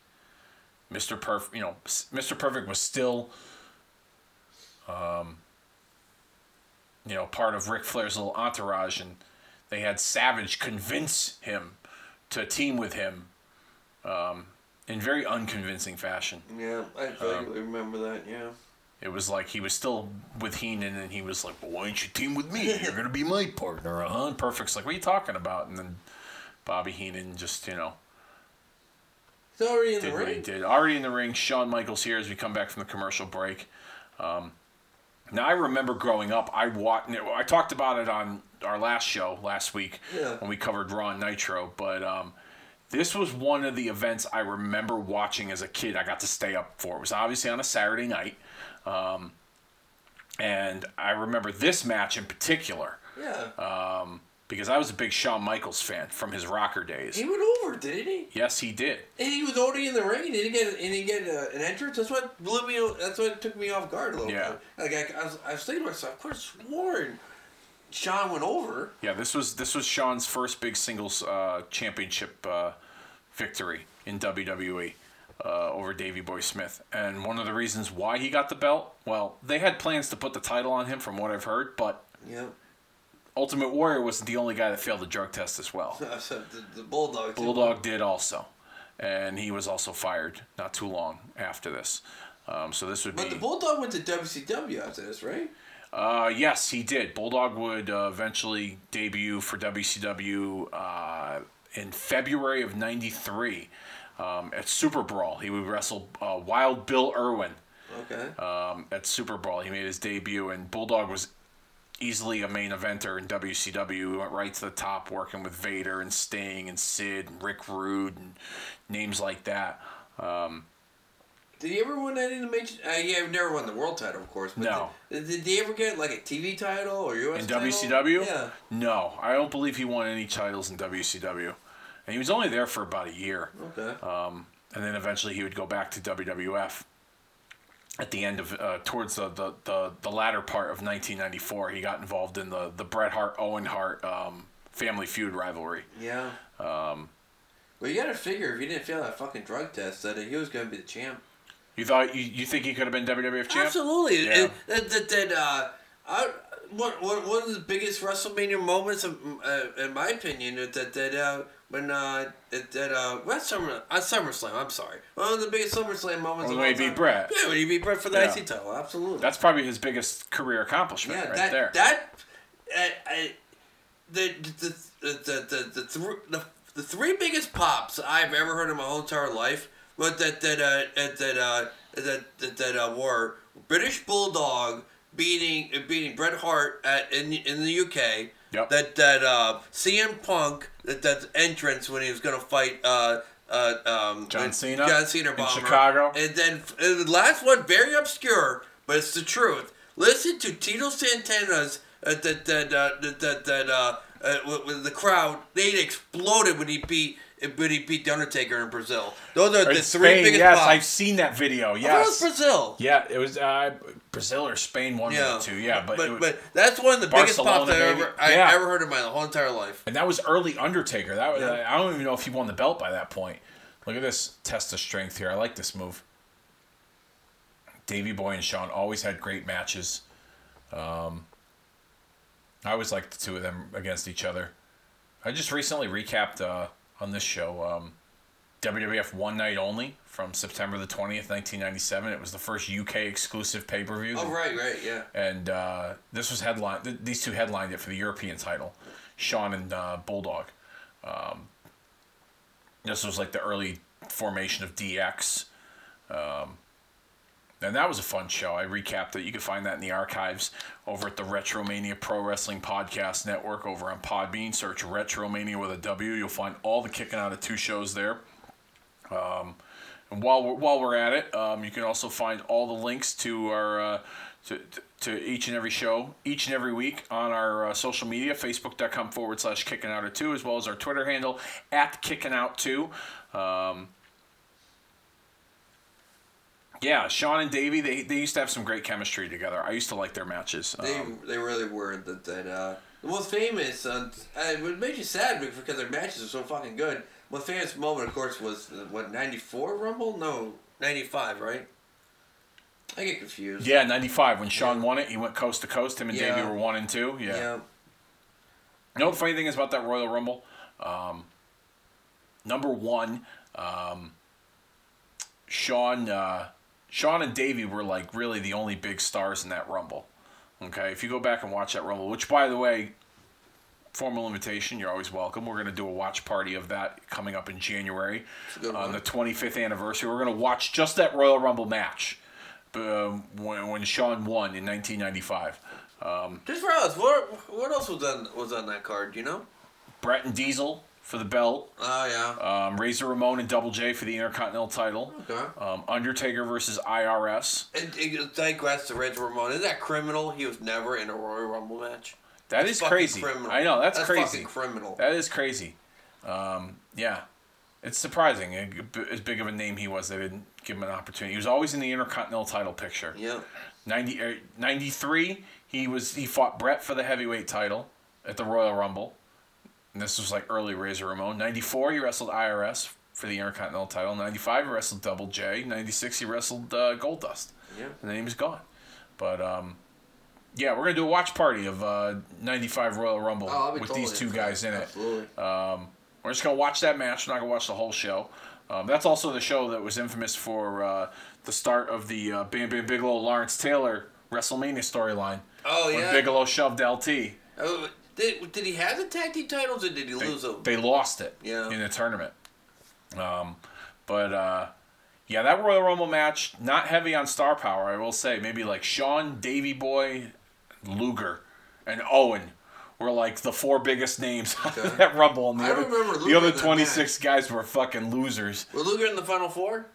[SPEAKER 1] Mr. Perf, you know, Mr. Perfect was still, um, you know, part of Ric Flair's little entourage, and they had Savage convince him to team with him um, in very unconvincing fashion.
[SPEAKER 2] Yeah, I vaguely remember that. Yeah.
[SPEAKER 1] It was like he was still with Heenan, and he was like, "Well, why don't you team with me? You're gonna be my partner, uh huh." And Perfect's like, "What are you talking about?" And then Bobby Heenan just, you know,
[SPEAKER 2] Already in
[SPEAKER 1] did
[SPEAKER 2] the ring.
[SPEAKER 1] did. Already in the ring. Shawn Michaels here as we come back from the commercial break. Um, now I remember growing up. I watched. I talked about it on our last show last week
[SPEAKER 2] Yeah.
[SPEAKER 1] when we covered Raw and Nitro. But um, this was one of the events I remember watching as a kid. I got to stay up for. It was obviously on a Saturday night, um, and I remember this match in particular.
[SPEAKER 2] Yeah.
[SPEAKER 1] Because I was a big Shawn Michaels fan from his rocker days.
[SPEAKER 2] He went over, didn't he?
[SPEAKER 1] Yes, he did.
[SPEAKER 2] And he was already in the ring. He didn't get, and he didn't get uh, an entrance. That's what blew me. That's what took me off guard a little
[SPEAKER 1] Yeah.
[SPEAKER 2] bit. Like I, I, was, I was thinking to myself, could have sworn Shawn went over.
[SPEAKER 1] Yeah, this was this was Shawn's first big singles uh, championship uh, victory in WWE uh, over Davey Boy Smith, and one of the reasons why he got the belt, well, they had plans to put the title on him, from what I've heard, but
[SPEAKER 2] Yeah.
[SPEAKER 1] Ultimate Warrior wasn't the only guy that failed the drug test as well.
[SPEAKER 2] So the, the bulldog.
[SPEAKER 1] Bulldog did also, and he was also fired not too long after this. Um, so this would
[SPEAKER 2] But
[SPEAKER 1] be.
[SPEAKER 2] the bulldog went to WCW after this, right?
[SPEAKER 1] Uh, yes, he did. Bulldog would uh, eventually debut for WCW uh, in February of '93 um, at Super Brawl. He would wrestle uh, Wild Bill Irwin
[SPEAKER 2] Okay.
[SPEAKER 1] um, at Super Brawl. He made his debut, and Bulldog was easily a main eventer in WCW. He went right to the top, working with Vader and Sting and Sid and Rick Rude and names like that. Um,
[SPEAKER 2] Did he ever win any of the major? Uh, yeah, he never won the world title, of course. But
[SPEAKER 1] No.
[SPEAKER 2] Did, did he ever get like a TV title or US
[SPEAKER 1] in
[SPEAKER 2] title?
[SPEAKER 1] WCW?
[SPEAKER 2] Yeah.
[SPEAKER 1] No, I don't believe he won any titles in WCW. And he was only there for about a year.
[SPEAKER 2] Okay.
[SPEAKER 1] Um, and then eventually he would go back to WWF. At the end of, uh, towards the, the, the, the latter part of 1994, he got involved in the, the Bret Hart Owen Hart um, family feud rivalry.
[SPEAKER 2] yeah.
[SPEAKER 1] Um,
[SPEAKER 2] Well, you gotta figure if he didn't fail that fucking drug test, that he was gonna be the champ.
[SPEAKER 1] you thought you, you think he could have been WWF champ?
[SPEAKER 2] Absolutely.
[SPEAKER 1] Yeah.
[SPEAKER 2] And That, that, that, uh, I, one, one, one of the biggest WrestleMania moments, of, uh, in my opinion, that, that uh, when uh, that, that uh, well, Summer, uh, SummerSlam, I'm sorry. One of the biggest SummerSlam moments
[SPEAKER 1] When he beat
[SPEAKER 2] time.
[SPEAKER 1] Bret.
[SPEAKER 2] Yeah, when he beat Bret for the
[SPEAKER 1] Yeah.
[SPEAKER 2] IC title, absolutely.
[SPEAKER 1] That's probably his biggest career accomplishment
[SPEAKER 2] yeah,
[SPEAKER 1] right
[SPEAKER 2] that,
[SPEAKER 1] there.
[SPEAKER 2] that, uh, I, the, the, the, the, the, the, the, the three biggest pops I've ever heard in my whole entire life was that, that, uh, uh, that, uh, that, that, that uh, were British Bulldog beating, uh, beating Bret Hart at, in, in the UK.
[SPEAKER 1] Yep.
[SPEAKER 2] That, that, uh, CM Punk, that, that entrance when he was going to fight, uh, uh, um,
[SPEAKER 1] John Cena
[SPEAKER 2] John Cena
[SPEAKER 1] in. Chicago.
[SPEAKER 2] And then uh, the last one, very obscure, but it's the truth. Listen to Tito Santana's uh, that that uh, that that, that uh, uh, with, with the crowd. They exploded when he beat when he beat the Undertaker in Brazil. Those are
[SPEAKER 1] Or
[SPEAKER 2] the
[SPEAKER 1] in
[SPEAKER 2] three biggest
[SPEAKER 1] yes,
[SPEAKER 2] pops.
[SPEAKER 1] I've seen that video. Yes.
[SPEAKER 2] was Brazil.
[SPEAKER 1] Yeah, it was uh, Brazil or Spain, one
[SPEAKER 2] Yeah,
[SPEAKER 1] of the two. Yeah, but,
[SPEAKER 2] but
[SPEAKER 1] was-
[SPEAKER 2] but that's one of the biggest pops I ever. I
[SPEAKER 1] Yeah.
[SPEAKER 2] ever heard in my whole entire life.
[SPEAKER 1] and that was early Undertaker. That was
[SPEAKER 2] Yeah.
[SPEAKER 1] I don't even know if he won the belt by that point. Look at this test of strength here. I like this move. Davey Boy and Shawn always had great matches. Um, I always liked the two of them against each other. I just recently recapped uh, on this show um, WWF One Night Only from September the 20th, 1997. It was the first UK exclusive pay per view.
[SPEAKER 2] Oh right, right, yeah.
[SPEAKER 1] and uh, this was headline. Th- these two headlined it for the European title, Shawn and uh, Bulldog. Um, this was like the early formation of DX, um, and that was a fun show. I recapped it. You can find that in the archives over at the Retromania Pro Wrestling Podcast Network over on Podbean. Search Retromania with a W. You'll find all the kicking out of two shows there. Um, and while we're, while we're at it, um, you can also find all the links to our uh, to, to, each and every show each and every week on our uh, social media, facebook.com forward slash kicking out at two, as well as our Twitter handle at kicking out two. Um, yeah, Shawn and Davey, they, they used to have some great chemistry together. I used to like their matches.
[SPEAKER 2] They,
[SPEAKER 1] Um,
[SPEAKER 2] they really were that that uh, the most famous. Uh, it made you sad because their matches are so fucking good. Most famous moment, of course, was uh, what ninety four Rumble? No, ninety five, right? I get confused.
[SPEAKER 1] yeah, 95. When Shawn won it, he went coast to coast. Him and
[SPEAKER 2] Yeah.
[SPEAKER 1] Davey were one and two. Yeah.
[SPEAKER 2] Yeah.
[SPEAKER 1] You know funny thing is about that Royal Rumble? Um, number one, um, Shawn, uh, Shawn and Davey were like really the only big stars in that Rumble. Okay, if you go back and watch that Rumble, which by the way, formal invitation, you're always welcome. We're gonna do a watch party of that coming up in January on the 25th anniversary. We're gonna watch just that Royal Rumble match. Um, when, when Shawn won in 1995. Um,
[SPEAKER 2] Just for us, what what else was on was on that card? You know?
[SPEAKER 1] Bret and Diesel for the belt.
[SPEAKER 2] Oh yeah.
[SPEAKER 1] Um, Razor Ramon and Double J for the Intercontinental title.
[SPEAKER 2] Okay.
[SPEAKER 1] Um, Undertaker versus IRS.
[SPEAKER 2] And, and digress to Razor Ramon. Is that criminal? He was never in a Royal Rumble match.
[SPEAKER 1] That is
[SPEAKER 2] fucking
[SPEAKER 1] crazy.
[SPEAKER 2] criminal.
[SPEAKER 1] I know that's,
[SPEAKER 2] That's
[SPEAKER 1] crazy.
[SPEAKER 2] fucking criminal.
[SPEAKER 1] That is crazy. Um, yeah, it's surprising. eh, As big of a name he was, they didn't give him an opportunity. He was always in the Intercontinental title picture.
[SPEAKER 2] Yeah.
[SPEAKER 1] 90, er, 93, he was he fought Bret for the heavyweight title at the Royal Rumble. And this was like early Razor Ramon. 94, he wrestled IRS for the Intercontinental title. 95, he wrestled Double J. 96, he wrestled uh, Gold Dust.
[SPEAKER 2] Yeah.
[SPEAKER 1] And then he was gone. But um, yeah, we're gonna do a watch party of uh, 95 Royal Rumble
[SPEAKER 2] Oh,
[SPEAKER 1] with
[SPEAKER 2] totally
[SPEAKER 1] these two guys in it.
[SPEAKER 2] Absolutely.
[SPEAKER 1] Um, we're just gonna watch that match. We're not gonna watch the whole show. Um, that's also the show that was infamous for uh, the start of the uh, Bam Bam Bigelow Lawrence Taylor WrestleMania storyline.
[SPEAKER 2] Oh yeah. when.
[SPEAKER 1] Bigelow shoved LT.
[SPEAKER 2] Oh, did, did he have the tag team titles or did he
[SPEAKER 1] They,
[SPEAKER 2] lose them?
[SPEAKER 1] they lost it
[SPEAKER 2] Yeah.
[SPEAKER 1] in the tournament. Um, but uh, yeah, that Royal Rumble match not heavy on star power. I will say maybe like Shawn, Davey Boy, Luger, and Owen. Were like the four biggest names
[SPEAKER 2] Okay.
[SPEAKER 1] that Rumble, and the
[SPEAKER 2] I
[SPEAKER 1] other
[SPEAKER 2] remember
[SPEAKER 1] the other
[SPEAKER 2] in that
[SPEAKER 1] twenty six guys were fucking losers.
[SPEAKER 2] Were Luger in the final four?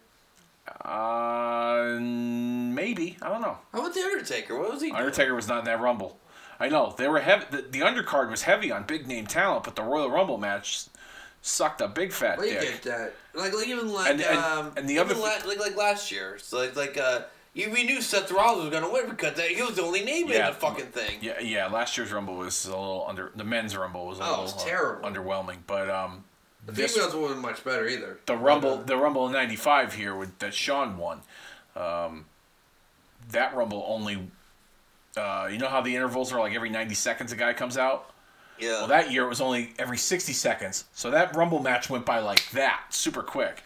[SPEAKER 1] Uh, maybe I don't know.
[SPEAKER 2] How about the Undertaker? What was he? doing?
[SPEAKER 1] Undertaker was not in that Rumble. I know they were heavy. The, the undercard was heavy on big name talent, but the Royal Rumble match sucked a big fat dick.
[SPEAKER 2] get that. Like, like even like
[SPEAKER 1] And- and-
[SPEAKER 2] um,
[SPEAKER 1] and the other
[SPEAKER 2] la- like like last year. So like like uh, you, we knew Seth Rollins was gonna win because that, he was the only name
[SPEAKER 1] Yeah.
[SPEAKER 2] in the fucking thing.
[SPEAKER 1] Yeah, yeah. Last year's Rumble was a little under. The men's Rumble was a
[SPEAKER 2] Oh, it
[SPEAKER 1] little
[SPEAKER 2] was
[SPEAKER 1] uh,
[SPEAKER 2] terrible.
[SPEAKER 1] underwhelming. But um,
[SPEAKER 2] The
[SPEAKER 1] this-
[SPEAKER 2] females wasn't much better either.
[SPEAKER 1] the Rumble, the Rumble in '95 here with that Shawn won. Um, that Rumble only. Uh, you know how the intervals are like every 90 seconds a guy comes out.
[SPEAKER 2] Yeah.
[SPEAKER 1] Well, that year it was only every 60 seconds. So that Rumble match went by like that, super quick.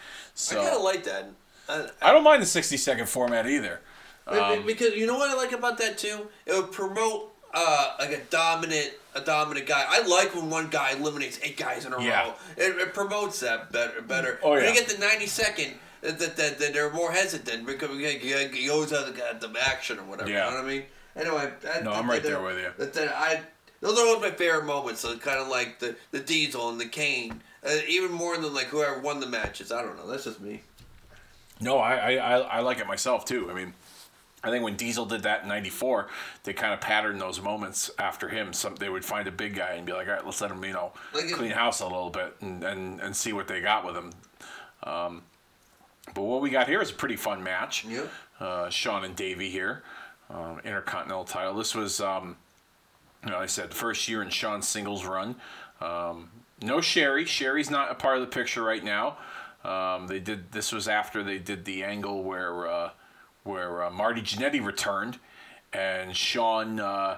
[SPEAKER 2] I kind of like that. I,
[SPEAKER 1] I don't mind the 60 second format either. Um,
[SPEAKER 2] because you know what I like about that too? It would promote uh, like a dominant a dominant guy. I like when one guy eliminates eight guys in a
[SPEAKER 1] Yeah.
[SPEAKER 2] row. It, it promotes that better. Better.
[SPEAKER 1] Oh, yeah.
[SPEAKER 2] When you get the ninety second, that that, that, that they're more hesitant because you, always have the, the action or whatever.
[SPEAKER 1] Yeah.
[SPEAKER 2] You know what I mean? Anyway, that,
[SPEAKER 1] No,
[SPEAKER 2] that-
[SPEAKER 1] I'm right there with you.
[SPEAKER 2] That, that I those are always my favorite moments. So kind of like the the Diesel and the Kane, uh, even more than like whoever won the matches. I don't know. That's just me.
[SPEAKER 1] No, I, I, I I like it myself too. I mean, I think when Diesel did that in '94, they kind of patterned those moments after him. Some they would find a big guy and be like, all right, let's let him, you know,
[SPEAKER 2] Like
[SPEAKER 1] clean house a little bit and, and, and see what they got with him. Um, but what we got here is a pretty fun match.
[SPEAKER 2] Yeah.
[SPEAKER 1] Uh, Shawn and Davey here, um, Intercontinental title. This was, um, you know, like I said, the first year in Shawn's singles run. Um, no Sherry. Sherry's not a part of the picture right now. Um, they did. This was after they did the angle where uh, where uh, Marty Jannetty returned, and Shawn uh,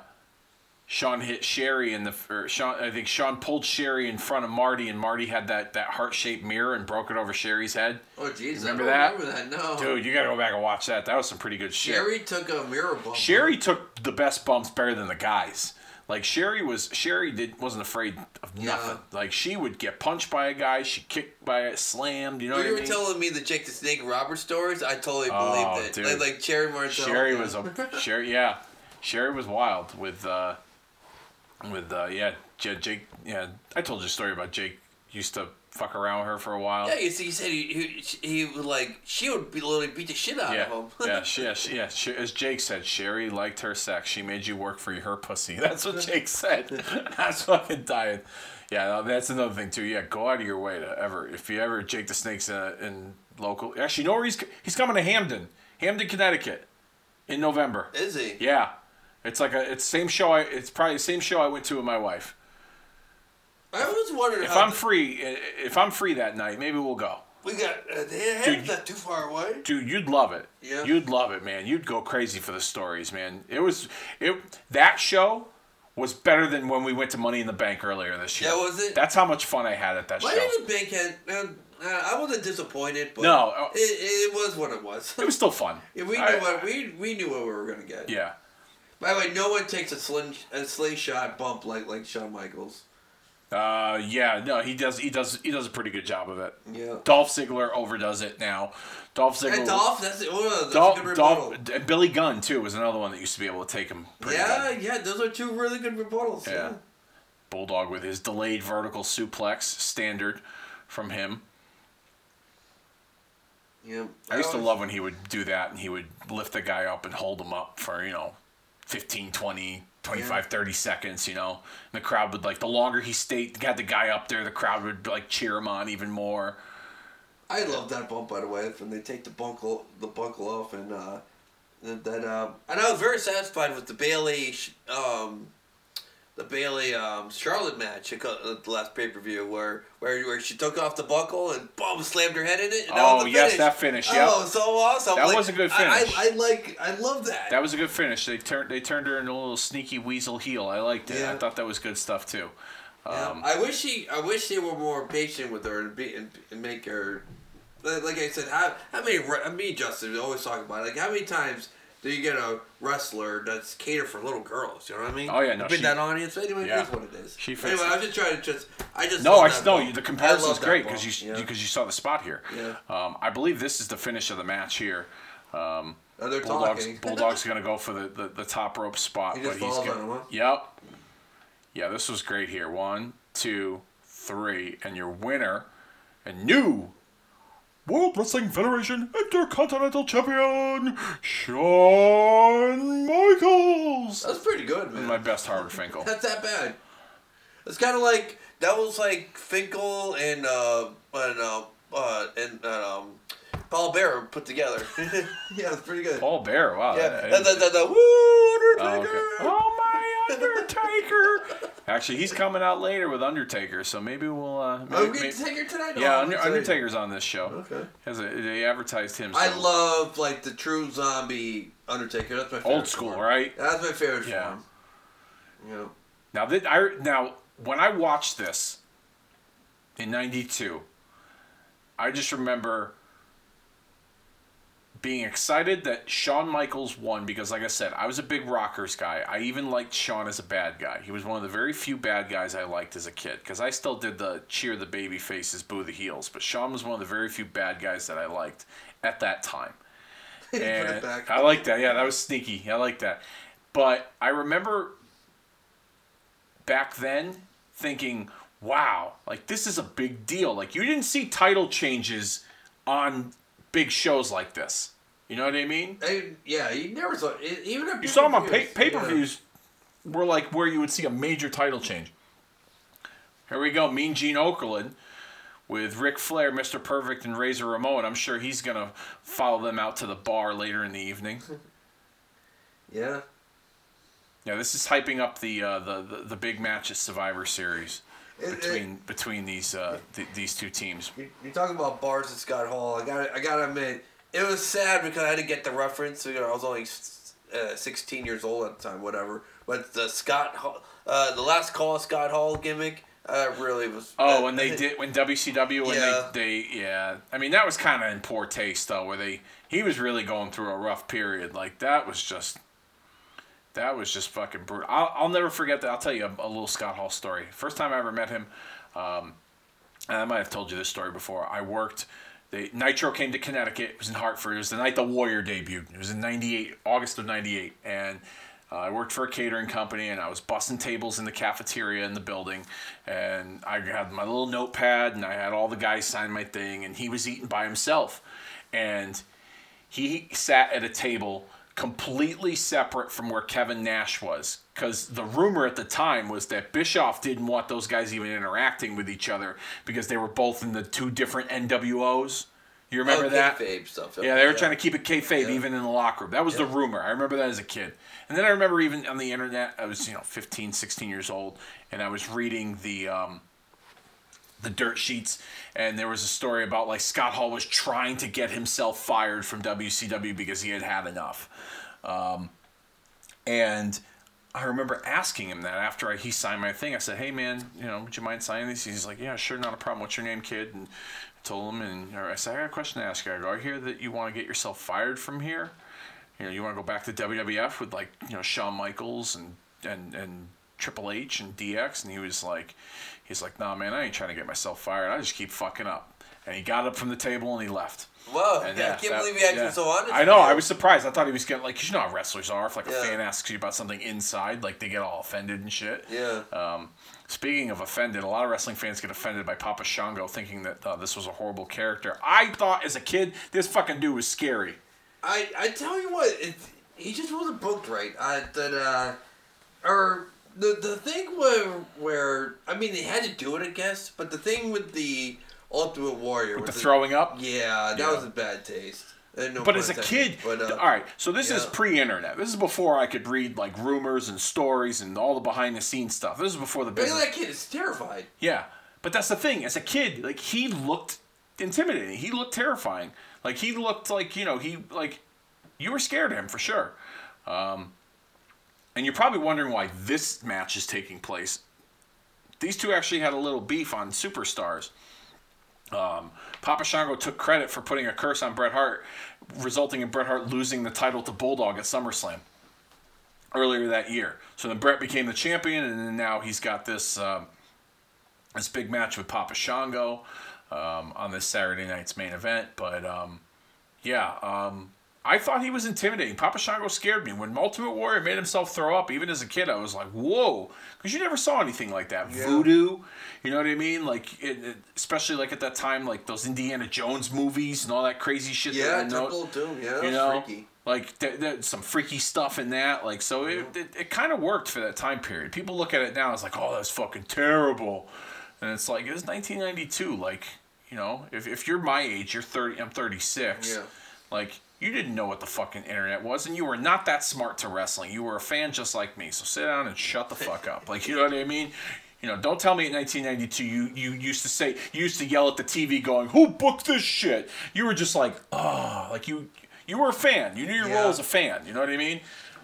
[SPEAKER 1] Shawn hit Sherry in the Sean. I think Shawn pulled Sherry in front of Marty, and Marty had that that heart shaped mirror and broke it over Sherry's head.
[SPEAKER 2] Oh jeez,
[SPEAKER 1] Remember
[SPEAKER 2] I
[SPEAKER 1] that?
[SPEAKER 2] Remember that? No.
[SPEAKER 1] Dude, you gotta go back and watch that. That was some pretty good shit.
[SPEAKER 2] Sherry took a mirror bump.
[SPEAKER 1] Sherry took the best bumps better than the guys. Like Sherry was Sherry did wasn't afraid of nothing. Like she would get punched by a guy, she kicked by it, slammed. You know
[SPEAKER 2] you
[SPEAKER 1] I
[SPEAKER 2] were
[SPEAKER 1] mean?
[SPEAKER 2] telling me the Jake the Snake Roberts stories, I totally
[SPEAKER 1] Oh,
[SPEAKER 2] believed it.
[SPEAKER 1] dude.
[SPEAKER 2] Like, like Sherri Martel.
[SPEAKER 1] Sherry was a Sherry, yeah. Sherry was wild with uh, with uh, yeah J- Jake. Yeah, I told you a story about Jake used to fuck around with her for a while.
[SPEAKER 2] Yeah, you see, he said he, he, he would like she would be literally beat the shit out
[SPEAKER 1] Yeah,
[SPEAKER 2] of him.
[SPEAKER 1] yeah, she, yeah, she, yeah. She, as Jake said, Sherry liked her sex. She made you work for her pussy. That's what Jake said. That's fucking dying. Yeah, that's another thing too. Yeah, go out of your way to ever if you ever Jake the Snake's in, a, in local. Actually, you know where he's he's coming to Hamden, Hamden, Connecticut, in November.
[SPEAKER 2] Is he?
[SPEAKER 1] Yeah, it's like a it's same show. I it's probably the same show I went to with my wife.
[SPEAKER 2] I was wondering
[SPEAKER 1] If I'm free, if I'm free that night, maybe we'll go.
[SPEAKER 2] we got. Uh, they
[SPEAKER 1] Dude,
[SPEAKER 2] not too far away.
[SPEAKER 1] Dude, you'd love it.
[SPEAKER 2] Yeah.
[SPEAKER 1] You'd love it, man. You'd go crazy for the stories, man. It was it that show was better than when we went to Money in the Bank earlier this year.
[SPEAKER 2] Yeah, was it?
[SPEAKER 1] That's how much fun I had at that
[SPEAKER 2] Why
[SPEAKER 1] show.
[SPEAKER 2] did the bank had? Uh, I wasn't disappointed, but
[SPEAKER 1] No, uh,
[SPEAKER 2] it, it was what it was.
[SPEAKER 1] It was still fun.
[SPEAKER 2] Yeah, we knew
[SPEAKER 1] I-
[SPEAKER 2] what we we knew what we were gonna get.
[SPEAKER 1] Yeah.
[SPEAKER 2] By the way, no one takes a sling a slingshot bump like like Shawn Michaels.
[SPEAKER 1] Uh, yeah, no, he does. He does. He does a pretty good job of it.
[SPEAKER 2] Yeah.
[SPEAKER 1] Dolph Ziggler overdoes it now. Dolph Ziggler.
[SPEAKER 2] And Dolph, that's oh, that's
[SPEAKER 1] Dolph,
[SPEAKER 2] a good
[SPEAKER 1] Dolph,
[SPEAKER 2] rebuttal.
[SPEAKER 1] and Billy Gunn too was another one that used to be able to take him. Pretty
[SPEAKER 2] Yeah,
[SPEAKER 1] good.
[SPEAKER 2] yeah, those are two really good rebuttals.
[SPEAKER 1] Yeah.
[SPEAKER 2] Yeah.
[SPEAKER 1] Bulldog with his delayed vertical suplex standard from him.
[SPEAKER 2] Yeah.
[SPEAKER 1] I used to love when he would do that and he would lift the guy up and hold him up for, you know, 15, 20, 25, 30 seconds, you know. And the crowd would like the longer he stayed, had the guy up there, the crowd would like cheer him on even more.
[SPEAKER 2] I love that bump by the way when they take the buckle the buckle off and uh, then um, and I was very satisfied with the Bayley um, the Bayley um, Charlotte match at the last pay per view where where where she took off the buckle and boom slammed her head in it. And that was
[SPEAKER 1] Oh, yes, that finish, yep.
[SPEAKER 2] Oh, so awesome!
[SPEAKER 1] That
[SPEAKER 2] Like,
[SPEAKER 1] was a good finish.
[SPEAKER 2] I, I like I love that.
[SPEAKER 1] That was a good finish. They turned they turned her into a little sneaky weasel heel. I liked it. I thought that was good stuff too.
[SPEAKER 2] Yeah,
[SPEAKER 1] Um,
[SPEAKER 2] I wish she I wish they were more patient with her and, be, and, and make her, like I said, how how many re- mean Justin always talk about it, like how many times do you get a wrestler that's catered for little girls? You know what I mean?
[SPEAKER 1] Oh, yeah, no,
[SPEAKER 2] been
[SPEAKER 1] she-
[SPEAKER 2] that audience. Anyway,
[SPEAKER 1] yeah.
[SPEAKER 2] it is what it is.
[SPEAKER 1] She
[SPEAKER 2] anyway. I was just trying to just, I just
[SPEAKER 1] No, I no. The comparison's great because you
[SPEAKER 2] yeah.
[SPEAKER 1] because you saw the spot here.
[SPEAKER 2] Yeah.
[SPEAKER 1] Um, I believe this is the finish of the match here. Um,
[SPEAKER 2] Oh, they're
[SPEAKER 1] Bulldogs
[SPEAKER 2] talking.
[SPEAKER 1] Bulldogs gonna go for the, the, the top rope spot,
[SPEAKER 2] He
[SPEAKER 1] but he's gonna.
[SPEAKER 2] on him, huh?
[SPEAKER 1] Yep. Yeah, this was great here. One, two, three, and your winner, and new World Wrestling Federation Intercontinental Champion Shawn Michaels.
[SPEAKER 2] That's pretty good, man.
[SPEAKER 1] My best Howard Finkel.
[SPEAKER 2] That's that bad. It's kind of like that was like Finkel and uh and uh, uh and uh, um Paul Bearer put together. yeah, it's pretty good.
[SPEAKER 1] Paul Bear. Wow.
[SPEAKER 2] yeah,
[SPEAKER 1] that-
[SPEAKER 2] the, the, the, the, woo,
[SPEAKER 1] Oh, okay. oh my Undertaker! Actually, he's coming out later with Undertaker, so maybe we'll. Uh, maybe,
[SPEAKER 2] Oh, we
[SPEAKER 1] maybe-
[SPEAKER 2] get tonight.
[SPEAKER 1] yeah,
[SPEAKER 2] Oh,
[SPEAKER 1] Under, Undertaker's on this show.
[SPEAKER 2] Okay.
[SPEAKER 1] Has a, they advertised him.
[SPEAKER 2] I love like the true zombie Undertaker. That's my favorite.
[SPEAKER 1] old school,
[SPEAKER 2] form.
[SPEAKER 1] right?
[SPEAKER 2] That's my favorite
[SPEAKER 1] Yeah.
[SPEAKER 2] form. You know.
[SPEAKER 1] Now that I now when I watched this in '92, I just remember being excited that Shawn Michaels won because, like I said, I was a big Rockers guy. I even liked Shawn as a bad guy. He was one of the very few bad guys I liked as a kid because I still did the cheer the baby faces, boo the heels. But Shawn was one of the very few bad guys that I liked at that time. And. I like that. Yeah, that was sneaky. I like that. But I remember back then thinking, wow, like this is a big deal. Like you didn't see title changes on big shows like this. You know what I mean?
[SPEAKER 2] Yeah, you never saw even at
[SPEAKER 1] You saw them on pay
[SPEAKER 2] pay-per-views.
[SPEAKER 1] per views were like where you would see a major title change. Here we go, Mean Gene Okerlund with Ric Flair, Mr. Perfect, and Razor Ramon. I'm sure he's gonna follow them out to the bar later in the evening.
[SPEAKER 2] Yeah.
[SPEAKER 1] Yeah, this is hyping up the uh, the, the the big match at Survivor Series
[SPEAKER 2] It- it-
[SPEAKER 1] between between these uh, th- these two teams.
[SPEAKER 2] You- You're talking about bars at Scott Hall. I got I gotta admit, it was sad because I didn't get the reference. You know, I was only uh, 16 years old at the time, whatever. But the Scott Hall, uh, the last call Scott Hall gimmick, uh, really was.
[SPEAKER 1] Oh, when they did when WCW when
[SPEAKER 2] Yeah.
[SPEAKER 1] they they yeah. I mean that was kind of in poor taste though, where they he was really going through a rough period. Like that was just that was just fucking brutal. I'll, I'll never forget that. I'll tell you a, a little Scott Hall story. First time I ever met him, um, and I might have told you this story before. I worked. They, Nitro came to Connecticut. It was in Hartford. It was the night the Warrior debuted. It was in '98, August of '98, and uh, I worked for a catering company, and I was bussing tables in the cafeteria in the building, and I had my little notepad, and I had all the guys sign my thing, and he was eating by himself, and he sat at a table completely separate from where Kevin Nash was. Because the rumor at the time was that Bischoff didn't want those guys even interacting with each other because they were both in the two different NWOs. You remember
[SPEAKER 2] oh,
[SPEAKER 1] that?
[SPEAKER 2] kayfabe stuff.
[SPEAKER 1] Yeah, they were trying to keep it kayfabe even in the locker room. That was the rumor. I remember that as a kid. And then I remember even on the internet, I was, you know, 15, 16 years old, and I was reading the um, the dirt sheets, and there was a story about like Scott Hall was trying to get himself fired from WCW because he had had enough. Um, and I remember asking him that after I, he signed my thing. I said, "Hey man, you know, would you mind signing this?" He's like, "Yeah, sure, not a problem. What's your name, kid?" And I told him, and I said, "I got a question to ask you. I go, I hear that you want to get yourself fired from here. You know, you want to go back to WWF with like you know Shawn Michaels and and and Triple H and DX." And he was like, "He's like, nah, man, I ain't trying to get myself fired. I just keep fucking up." And he got up from the table and he left.
[SPEAKER 2] Whoa,
[SPEAKER 1] And
[SPEAKER 2] yeah, I can't
[SPEAKER 1] that-
[SPEAKER 2] believe he acted
[SPEAKER 1] yeah.
[SPEAKER 2] so honest.
[SPEAKER 1] I know. I was surprised. I thought he was getting like, 'cause you know how wrestlers are. If like a fan asks you about something inside, like they get all offended and shit.
[SPEAKER 2] Yeah.
[SPEAKER 1] Um, speaking of offended, a lot of wrestling fans get offended by Papa Shango, thinking that uh, this was a horrible character. I thought as a kid, this fucking dude was scary.
[SPEAKER 2] I, I tell you what, it, he just wasn't booked right. Uh, that uh, or the the thing where where I mean they had to do it, I guess. But the thing with the Ultimate Warrior
[SPEAKER 1] With the
[SPEAKER 2] was
[SPEAKER 1] throwing up.
[SPEAKER 2] yeah, that
[SPEAKER 1] Yeah.
[SPEAKER 2] was a bad taste. No
[SPEAKER 1] But as a kid,
[SPEAKER 2] but, uh,
[SPEAKER 1] all right. So this is pre-internet. This is before I could read like rumors and stories and all the behind-the-scenes stuff. This is before the business.
[SPEAKER 2] that kid is terrified.
[SPEAKER 1] Yeah, but that's the thing. As a kid, like he looked intimidating. He looked terrifying. Like he looked like you know he like you were scared of him for sure. Um, and you're probably wondering why this match is taking place. These two actually had a little beef on Superstars. Um, Papa Shango took credit for putting a curse on Bret Hart, resulting in Bret Hart losing the title to Bulldog at SummerSlam earlier that year. So then Bret became the champion, and now he's got this um, this big match with Papa Shango um, on this Saturday night's main event. But um, yeah, um, I thought he was intimidating. Papa Shango scared me when Ultimate Warrior made himself throw up. Even as a kid, I was like, "Whoa!" Because you never saw anything like that. Voodoo, you know what I mean? Like, it, it- especially like at that time, like those Indiana Jones movies and all that crazy shit. that
[SPEAKER 2] Yeah, Temple of Doom. Yeah, that
[SPEAKER 1] you
[SPEAKER 2] was
[SPEAKER 1] know,
[SPEAKER 2] freaky.
[SPEAKER 1] like there, there's some freaky stuff in that. Like so, it, it, it kind of worked for that time period. People look at it now it's like, oh, that's fucking terrible, and it's like it's 1992. Like you know, if, if you're my age, you're 30. I'm 36.
[SPEAKER 2] Yeah.
[SPEAKER 1] Like you didn't know what the fucking internet was, and you were not that smart to wrestling. You were a fan just like me. So sit down and shut the fuck up. Like you know what I mean. You know, don't tell me in 1992 you, you used to say you used to yell at the TV going, "Who booked this shit?" You were just like, "Oh," like you you were a fan. You knew your
[SPEAKER 2] Yeah.
[SPEAKER 1] role as a fan. You know what I mean?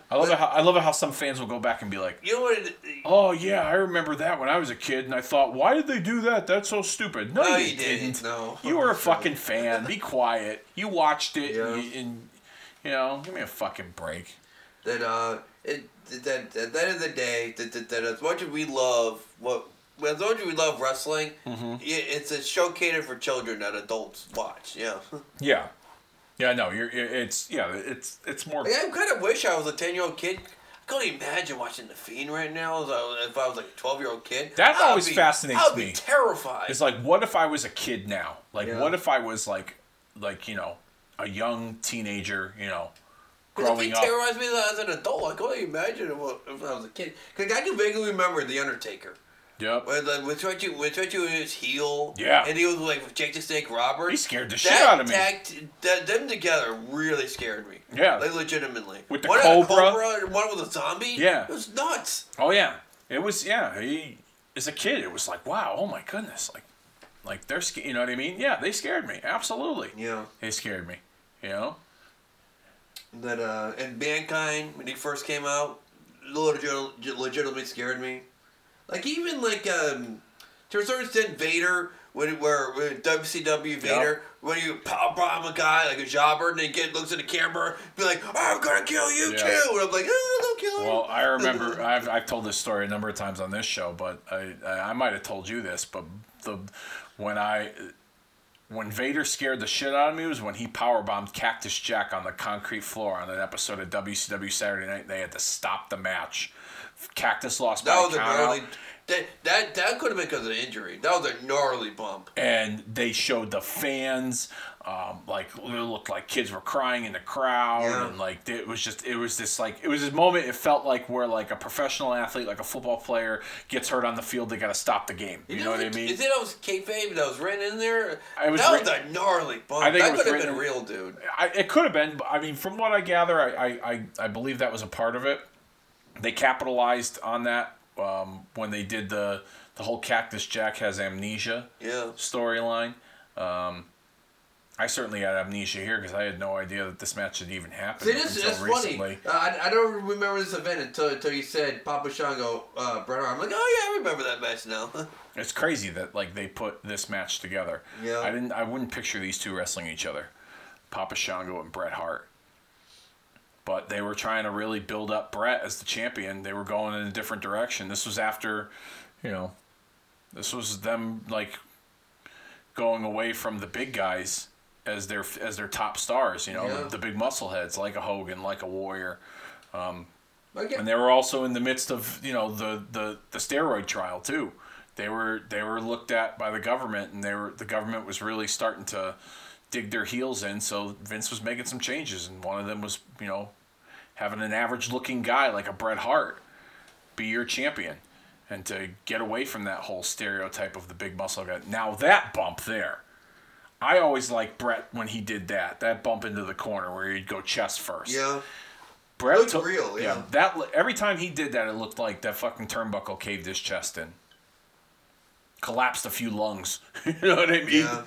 [SPEAKER 1] I love it how I love it how some fans will go back and be like,
[SPEAKER 2] You know what?
[SPEAKER 1] "Oh yeah, I remember that when I was a kid, and I thought, why did they do that? That's so stupid." No,
[SPEAKER 2] No,
[SPEAKER 1] you,
[SPEAKER 2] didn't. No.
[SPEAKER 1] you were a fucking fan. Be quiet. You watched it,
[SPEAKER 2] Yeah.
[SPEAKER 1] and, you, and you know, give me a fucking break.
[SPEAKER 2] that uh, it, that at the end of the day, that, that, that as much as we love what. As much as we love wrestling,
[SPEAKER 1] Mm-hmm.
[SPEAKER 2] yeah, it's a show catered for children that adults watch. Yeah,
[SPEAKER 1] Yeah, yeah, no, you're. It's yeah, it's it's more.
[SPEAKER 2] like, I kind of wish I was a ten year old kid. I couldn't imagine watching the Fiend right now. If I was, if I was like a twelve year old kid,
[SPEAKER 1] That
[SPEAKER 2] I'd
[SPEAKER 1] always
[SPEAKER 2] be-
[SPEAKER 1] fascinates
[SPEAKER 2] I'd
[SPEAKER 1] me.
[SPEAKER 2] terrified.
[SPEAKER 1] It's like, what if I was a kid now? Like,
[SPEAKER 2] Yeah.
[SPEAKER 1] what if I was like, like you know, a young teenager, you know,
[SPEAKER 2] Because
[SPEAKER 1] growing up.
[SPEAKER 2] terrorized me as an adult, I couldn't imagine if, if I was a kid. Because I can vaguely remember The Undertaker.
[SPEAKER 1] Yep.
[SPEAKER 2] When, like, when Stretchy, when was his heel.
[SPEAKER 1] Yeah.
[SPEAKER 2] And he was like with Jake the Snake Roberts.
[SPEAKER 1] He scared the shit out of me.
[SPEAKER 2] Tag, that, them together really scared me.
[SPEAKER 1] Yeah.
[SPEAKER 2] Like legitimately.
[SPEAKER 1] With the
[SPEAKER 2] one
[SPEAKER 1] cobra.
[SPEAKER 2] cobra one with a zombie.
[SPEAKER 1] Yeah.
[SPEAKER 2] It was nuts.
[SPEAKER 1] Oh yeah, it was. Yeah, he as a kid, it was like, wow, oh my goodness, like, like they're, sca- you know what I mean? Yeah, they scared me. Absolutely.
[SPEAKER 2] Yeah.
[SPEAKER 1] They scared me. You know.
[SPEAKER 2] That uh, and Mankind when he first came out, legit, legitimately scared me. Like even like um, to a certain extent, Vader when where, WCW Vader when you power bomb a guy like a jobber and then get looks at the camera, be like, I'm gonna kill you
[SPEAKER 1] Yeah.
[SPEAKER 2] too, and I'm like, oh, don't kill him.
[SPEAKER 1] Well, I remember I've, I've told this story a number of times on this show, but I I, I might have told you this, but the when I when Vader scared the shit out of me was when he powerbombed Cactus Jack on the concrete floor on an episode of WCW Saturday Night. They had to stop the match. Cactus lost
[SPEAKER 2] that was a gnarly. That that that could have been because of the injury. That was a gnarly bump.
[SPEAKER 1] and they showed the fans um, like it looked like kids were crying in the crowd
[SPEAKER 2] Yeah.
[SPEAKER 1] and like it was just it was this like it was this moment it felt like where like a professional athlete like a football player gets hurt on the field they got to stop the game you know what I mean
[SPEAKER 2] Is it that was kayfabe that was written in there?
[SPEAKER 1] Was
[SPEAKER 2] that
[SPEAKER 1] writ-
[SPEAKER 2] was a gnarly bump.
[SPEAKER 1] I think
[SPEAKER 2] that could have been
[SPEAKER 1] written-
[SPEAKER 2] real, dude.
[SPEAKER 1] I, it could have been but I mean from what I gather I, I, I, I believe that was a part of it they capitalized on that um, when they did the the whole Cactus Jack has amnesia
[SPEAKER 2] Yeah.
[SPEAKER 1] storyline. Um, I certainly had amnesia here because I had no idea that this match had even happened
[SPEAKER 2] See, this
[SPEAKER 1] until recently.
[SPEAKER 2] funny. Uh, I, I don't remember this event until until you said Papa Shango, uh, Bret Hart. I'm like, oh yeah, I remember that match now.
[SPEAKER 1] It's crazy that like they put this match together.
[SPEAKER 2] Yeah.
[SPEAKER 1] I didn't. I wouldn't picture these two wrestling each other, Papa Shango and Bret Hart. But they were trying to really build up Bret as the champion. They were going in a different direction. This was after, you know, this was them like going away from the big guys as their as their top stars. You know,
[SPEAKER 2] Yeah.
[SPEAKER 1] the, the big muscle heads like a Hogan, like a Warrior.
[SPEAKER 2] Um, like,
[SPEAKER 1] and they were also in the midst of you know the, the, the steroid trial too. They were they were looked at by the government, and they were the government was really starting to dig their heels in. So Vince was making some changes, and one of them was you know having an average looking guy like a Bret Hart be your champion and to get away from that whole stereotype of the big muscle guy. Now that bump there, I always liked Bret when he did that. That bump into the corner where he'd go chest first.
[SPEAKER 2] Yeah.
[SPEAKER 1] Bret
[SPEAKER 2] Looked
[SPEAKER 1] took-
[SPEAKER 2] real, yeah.
[SPEAKER 1] That every time he did that, it looked like that fucking turnbuckle caved his chest in, collapsed a few lungs. you know what I mean?
[SPEAKER 2] Yeah.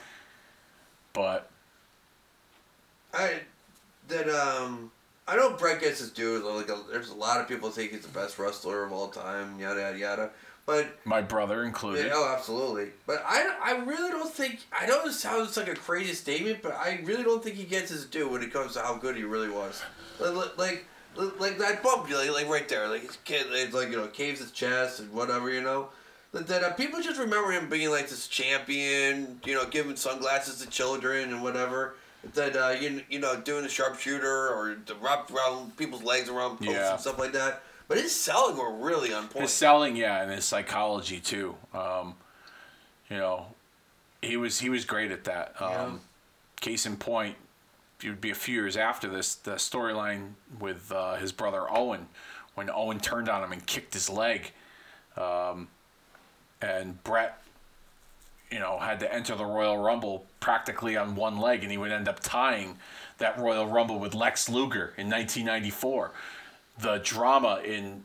[SPEAKER 1] But
[SPEAKER 2] I that um I know Bret gets his due. Like a, there's a lot of people think he's the best wrestler of all time. Yada yada yada. But
[SPEAKER 1] my brother included.
[SPEAKER 2] Yeah, oh, absolutely. But I, I really don't think I know it sounds like a crazy statement, but I really don't think he gets his due when it comes to how good he really was. Like like like, like that bump, like, like right there, like his kid, it's like you know caves his chest and whatever, you know. That, that uh, people just remember him being like this champion, you know, giving sunglasses to children and whatever. That uh, you you know doing a sharpshooter or the wrap around people's legs around posts
[SPEAKER 1] Yeah.
[SPEAKER 2] and stuff like that. But his selling were really on point.
[SPEAKER 1] His selling, yeah, and his psychology too. Um, you know, he was he was great at that. Um,
[SPEAKER 2] Yeah.
[SPEAKER 1] Case in point, it would be a few years after this, the storyline with uh, his brother Owen, when Owen turned on him and kicked his leg, um, and Bret, you know, had to enter the Royal Rumble practically on one leg, and he would end up tying that Royal Rumble with Lex Luger in 1994. The drama in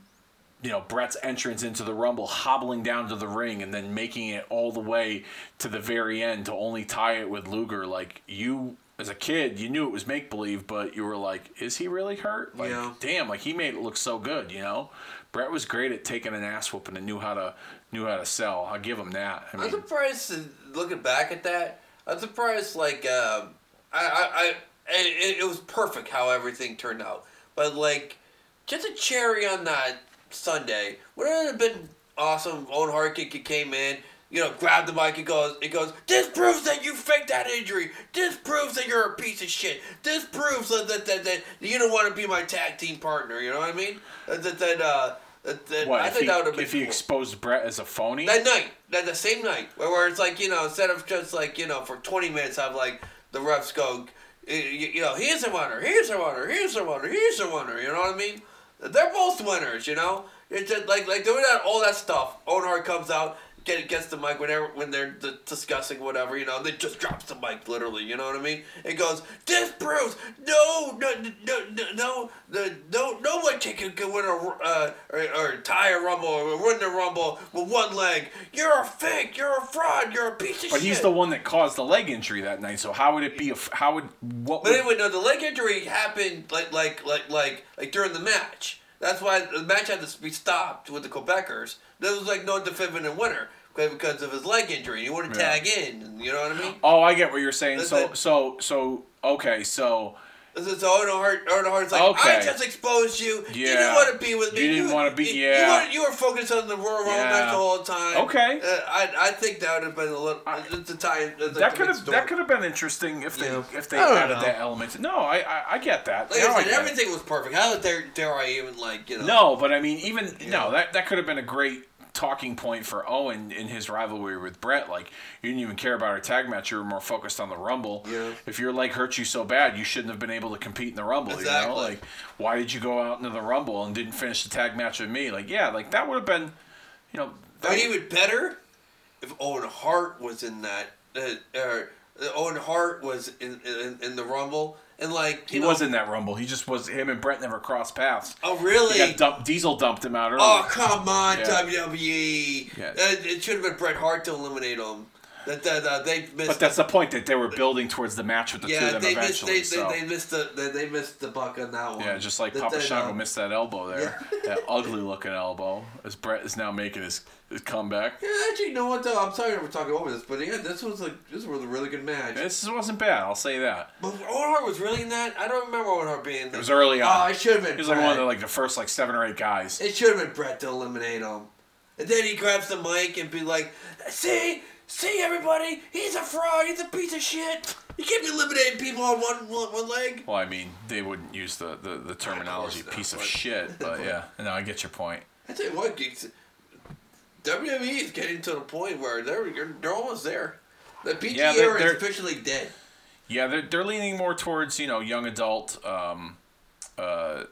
[SPEAKER 1] you know Bret's entrance into the Rumble, hobbling down to the ring, and then making it all the way to the very end to only tie it with Luger. Like you, as a kid, you knew it was make believe, but you were like, "Is he really hurt?" Like,
[SPEAKER 2] Yeah.
[SPEAKER 1] damn, like he made it look so good. You know, Bret was great at taking an ass whooping and knew how to knew how to sell. I'll give him that. I
[SPEAKER 2] I'm
[SPEAKER 1] mean,
[SPEAKER 2] surprised uh, looking back at that. I'm surprised like um, I I, I it, it was perfect how everything turned out. But like just a cherry on that Sunday would it have been awesome. Owen Hart kick came in. You know, grabbed the mic. It goes. It goes. This proves that you faked that injury. This proves that you're a piece of shit. This proves that that, that, that you don't want to be my tag team partner. You know what I mean? That that, that uh. That, that,
[SPEAKER 1] what
[SPEAKER 2] I
[SPEAKER 1] if
[SPEAKER 2] think
[SPEAKER 1] he,
[SPEAKER 2] that would have been
[SPEAKER 1] if he
[SPEAKER 2] cool.
[SPEAKER 1] exposed Bret as a phony?
[SPEAKER 2] That night, that the same night, where, where it's like you know, instead of just like you know, for twenty minutes, have like the refs go, you, you know, here's a winner, here's a winner, here's a winner, here's a winner. You know what I mean? They're both winners. You know, it's just like like doing that all that stuff. Owen Hart comes out get, gets the mic whenever when they're d- discussing whatever, you know, they just drops the mic literally, you know what I mean? It goes, this proves no, no, no, no, no, no, no one can, can win a uh, or, or tie a rumble or win the rumble with one leg. You're a fake. You're a fraud. You're a piece of
[SPEAKER 1] but
[SPEAKER 2] shit.
[SPEAKER 1] But he's the one that caused the leg injury that night. So how would it be? A, how would what?
[SPEAKER 2] But
[SPEAKER 1] would...
[SPEAKER 2] anyway, no, the leg injury happened like like like like like during the match. That's why the match had to be stopped with the Quebecers. There was like no definitive winner because of his leg injury. He wouldn't
[SPEAKER 1] Yeah.
[SPEAKER 2] tag in. You know what I mean?
[SPEAKER 1] oh, I get what you're saying.
[SPEAKER 2] That's
[SPEAKER 1] So
[SPEAKER 2] it.
[SPEAKER 1] so so okay. So
[SPEAKER 2] So so Owen Hart, Owen Hart's like,
[SPEAKER 1] Okay.
[SPEAKER 2] I just exposed you.
[SPEAKER 1] Yeah.
[SPEAKER 2] You didn't want to be with me.
[SPEAKER 1] You didn't wanna be-
[SPEAKER 2] you-
[SPEAKER 1] yeah.
[SPEAKER 2] You were, you were focused on the Royal Rumble
[SPEAKER 1] Yeah.
[SPEAKER 2] match the whole time.
[SPEAKER 1] Okay.
[SPEAKER 2] Uh, I I think that would have been a little.
[SPEAKER 1] I-
[SPEAKER 2] it's a tie. It's
[SPEAKER 1] that
[SPEAKER 2] a
[SPEAKER 1] could have that could have been interesting if they
[SPEAKER 2] Yeah.
[SPEAKER 1] if they added
[SPEAKER 2] know.
[SPEAKER 1] that element. No, I I, I get that.
[SPEAKER 2] Like
[SPEAKER 1] Now
[SPEAKER 2] I
[SPEAKER 1] I
[SPEAKER 2] said,
[SPEAKER 1] get it.
[SPEAKER 2] everything was perfect. How dare, dare I even like you know?
[SPEAKER 1] No, but I mean, even
[SPEAKER 2] Yeah.
[SPEAKER 1] no, that that could have been a great talking point for Owen in his rivalry with Bret. Like you didn't even care about our tag match; you were more focused on the Rumble.
[SPEAKER 2] Yeah.
[SPEAKER 1] If your leg hurt you so bad, you shouldn't have been able to compete in the Rumble. You
[SPEAKER 2] Exactly.
[SPEAKER 1] know, like why did you go out into the Rumble and didn't finish the tag match with me? Like, yeah, like that would have been, you know, that,
[SPEAKER 2] I mean, even better if Owen Hart was in that. Uh, uh, Owen Hart was in, in in the Rumble, and like
[SPEAKER 1] he
[SPEAKER 2] know,
[SPEAKER 1] was in that Rumble. He just was. Him and Bret never crossed paths.
[SPEAKER 2] Oh really?
[SPEAKER 1] dumped, Diesel dumped him out early.
[SPEAKER 2] Oh come on,
[SPEAKER 1] Yeah.
[SPEAKER 2] WWE!
[SPEAKER 1] Yeah.
[SPEAKER 2] Uh, it should have been Bret Hart to eliminate him. That that uh, they missed.
[SPEAKER 1] but that's the point that they were building towards the match with the two of them
[SPEAKER 2] they missed.
[SPEAKER 1] eventually.
[SPEAKER 2] They,
[SPEAKER 1] so.
[SPEAKER 2] they, they missed the they, they missed the buck on that one.
[SPEAKER 1] Yeah, just like
[SPEAKER 2] That-
[SPEAKER 1] Papa Shango
[SPEAKER 2] uh,
[SPEAKER 1] missed that elbow there. that ugly looking elbow. As Bret is now making his, his comeback.
[SPEAKER 2] Yeah, actually, you know what? Though I'm sorry we're talking over this, but yeah, this was like this was a really good match.
[SPEAKER 1] This wasn't bad, I'll say that.
[SPEAKER 2] But Owen Hart was really in that. I don't remember Owen Hart being. There.
[SPEAKER 1] It was early
[SPEAKER 2] Oh,
[SPEAKER 1] on.
[SPEAKER 2] it should have been.
[SPEAKER 1] he was like one of the, like the first like seven or eight guys.
[SPEAKER 2] It should have been Bret to eliminate him. And then he grabs the mic and be like, see, see everybody, he's a fraud, he's a piece of shit. You can't be eliminating people on one one, one leg.
[SPEAKER 1] Well, I mean, they wouldn't use the, the, the terminology
[SPEAKER 2] not,
[SPEAKER 1] piece of
[SPEAKER 2] but-
[SPEAKER 1] shit, but yeah. No, I get your point.
[SPEAKER 2] I tell you what, geeks, WWE is getting to the point where they're they're almost there. The PG
[SPEAKER 1] Yeah, they're-
[SPEAKER 2] era is
[SPEAKER 1] they're-
[SPEAKER 2] officially dead.
[SPEAKER 1] Yeah, they're, they're leaning more towards, you know, young adult, um, uh,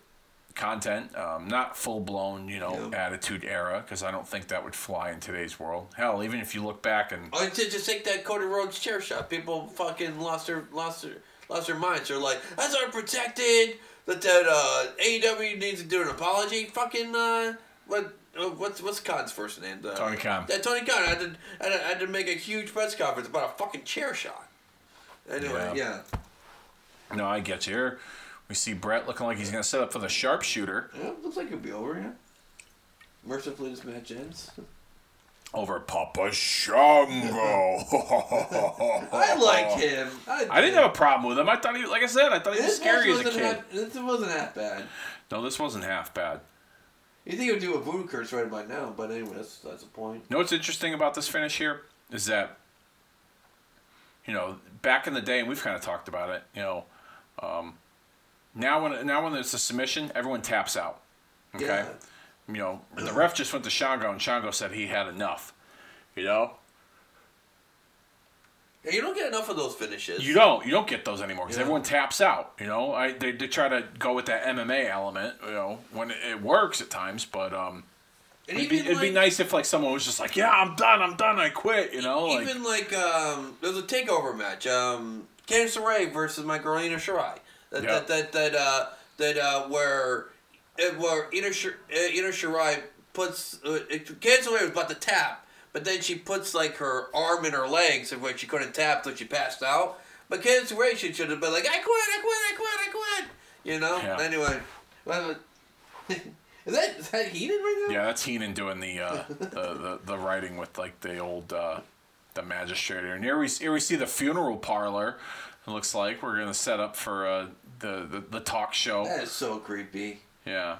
[SPEAKER 1] content, um, not full blown, you know,
[SPEAKER 2] Yeah.
[SPEAKER 1] attitude era, because I don't think that would fly in today's world. Hell, even if you look back and
[SPEAKER 2] Oh, just, just take that Cody Rhodes chair shot. People fucking lost their lost their lost their minds. They're like, that's unprotected. That that uh, AEW needs to do an apology. Fucking uh, what? Uh, what's what's Khan's first name? Uh,
[SPEAKER 1] Tony Khan.
[SPEAKER 2] Yeah, Tony Khan. I had, to, I, had to, I had to make a huge press conference about a fucking chair shot. Anyway,
[SPEAKER 1] Yeah.
[SPEAKER 2] yeah.
[SPEAKER 1] no, I get you. We see Bret looking like he's gonna set up for the sharpshooter
[SPEAKER 2] Yeah, looks like it'll be over, yeah. Mercifully, this match ends.
[SPEAKER 1] over Papa Shango.
[SPEAKER 2] I like him. I,
[SPEAKER 1] I didn't have a problem with him. I thought he, like I said, I thought he was
[SPEAKER 2] This
[SPEAKER 1] scary as a
[SPEAKER 2] wasn't
[SPEAKER 1] kid.
[SPEAKER 2] half- This wasn't half bad.
[SPEAKER 1] No, this wasn't half bad.
[SPEAKER 2] You think he would do a voodoo curse right about now, but anyway, that's, that's the point.
[SPEAKER 1] You know what's interesting about this finish here is that, you know, back in the day, and we've kind of talked about it. You know, um, now when now when it's a submission, everyone taps out. Okay.
[SPEAKER 2] Yeah.
[SPEAKER 1] You know, the ref just went to Shango, and Shango said he had enough. You know,
[SPEAKER 2] you don't get enough of those finishes.
[SPEAKER 1] you don't you don't get those anymore because
[SPEAKER 2] Yeah.
[SPEAKER 1] everyone taps out. You know, I they, they try to go with that MMA element. You know, when it, it works at times, but um.
[SPEAKER 2] and
[SPEAKER 1] It'd be, it'd be nice if like someone was just like, yeah, I'm done, I'm done, I quit. You know,
[SPEAKER 2] Even like um, there was a takeover match. Um, Candice LeRae versus my girl Io Shirai. That
[SPEAKER 1] Yeah.
[SPEAKER 2] that that that uh, that uh, where uh, where Io Shir- uh, Io Shirai puts uh, it, was about to tap, but then she puts like her arm in her legs, and when she couldn't tap till she passed out. But LeRae should should have been like, I quit, I quit, I quit, I quit. You know.
[SPEAKER 1] Yeah.
[SPEAKER 2] Anyway, well, is that is that heated right now?
[SPEAKER 1] Yeah, that's Heenan doing the, uh, the, the the writing with like the old uh, the magistrate here. And here we here we see the funeral parlor. It looks like we're gonna set up for uh, the, the the talk show.
[SPEAKER 2] That is so creepy.
[SPEAKER 1] Yeah.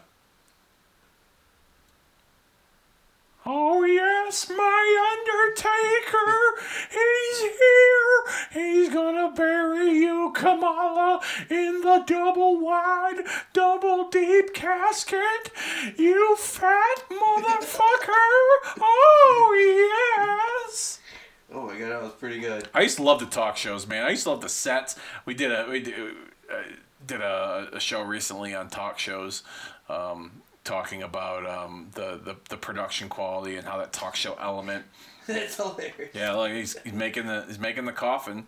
[SPEAKER 1] Oh yes, my Undertaker, he's here. He's gonna bury you, Kamala, in the double wide, double deep casket. You fat motherfucker. Oh yes.
[SPEAKER 2] Oh my god, that was pretty good.
[SPEAKER 1] I used to love the talk shows, man. I used to love the sets. We did a we did, uh, did a, a show recently on talk shows, um, talking about um, the, the the production quality and how that talk show element.
[SPEAKER 2] That's hilarious.
[SPEAKER 1] Yeah, like he's, he's making the he's making the coffin.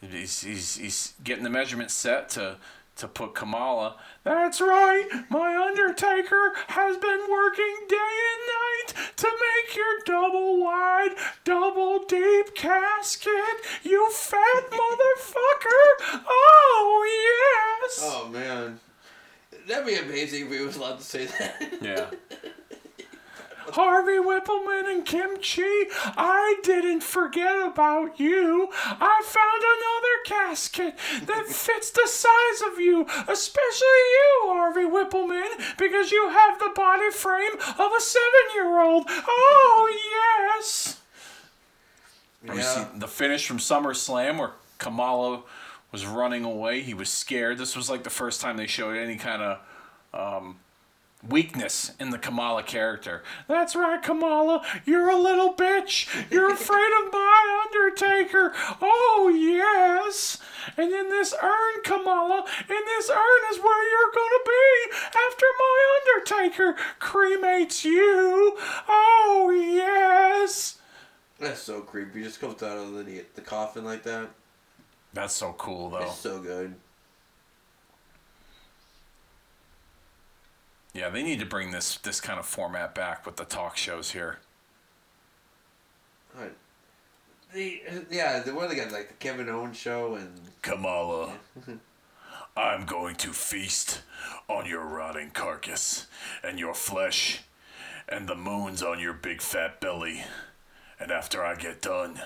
[SPEAKER 1] He's, he's, he's getting the measurements set to to put Kamala. That's right. My Undertaker has been working day and night to make your double wide, double deep casket. You fat motherfucker. Oh yes.
[SPEAKER 2] Oh man, that'd be amazing if he was allowed to say that.
[SPEAKER 1] Yeah. Harvey Wippleman and Kim Chee, I didn't forget about you. I found another casket that fits the size of you, especially you, Harvey Wippleman, because you have the body frame of a seven year old. Oh, yes. We see
[SPEAKER 2] yeah.
[SPEAKER 1] the finish from SummerSlam where Kamala was running away. He was scared. This was like the first time they showed any kind of um, weakness in the Kamala character. That's right, Kamala. You're a little bitch. You're afraid of my Undertaker. Oh, yes. And in this urn, Kamala, in this urn is where you're going to be after my Undertaker cremates you. Oh, yes.
[SPEAKER 2] That's so creepy. Just comes out of the the coffin like that.
[SPEAKER 1] That's so cool, though.
[SPEAKER 2] It's so good.
[SPEAKER 1] Yeah, they need to bring this this kind of format back with the talk shows here.
[SPEAKER 2] Alright. The yeah, the one again like the Kevin Owens show and
[SPEAKER 1] Kamala, I'm going to feast on your rotting carcass and your flesh and the moons on your big fat belly. And after I get done,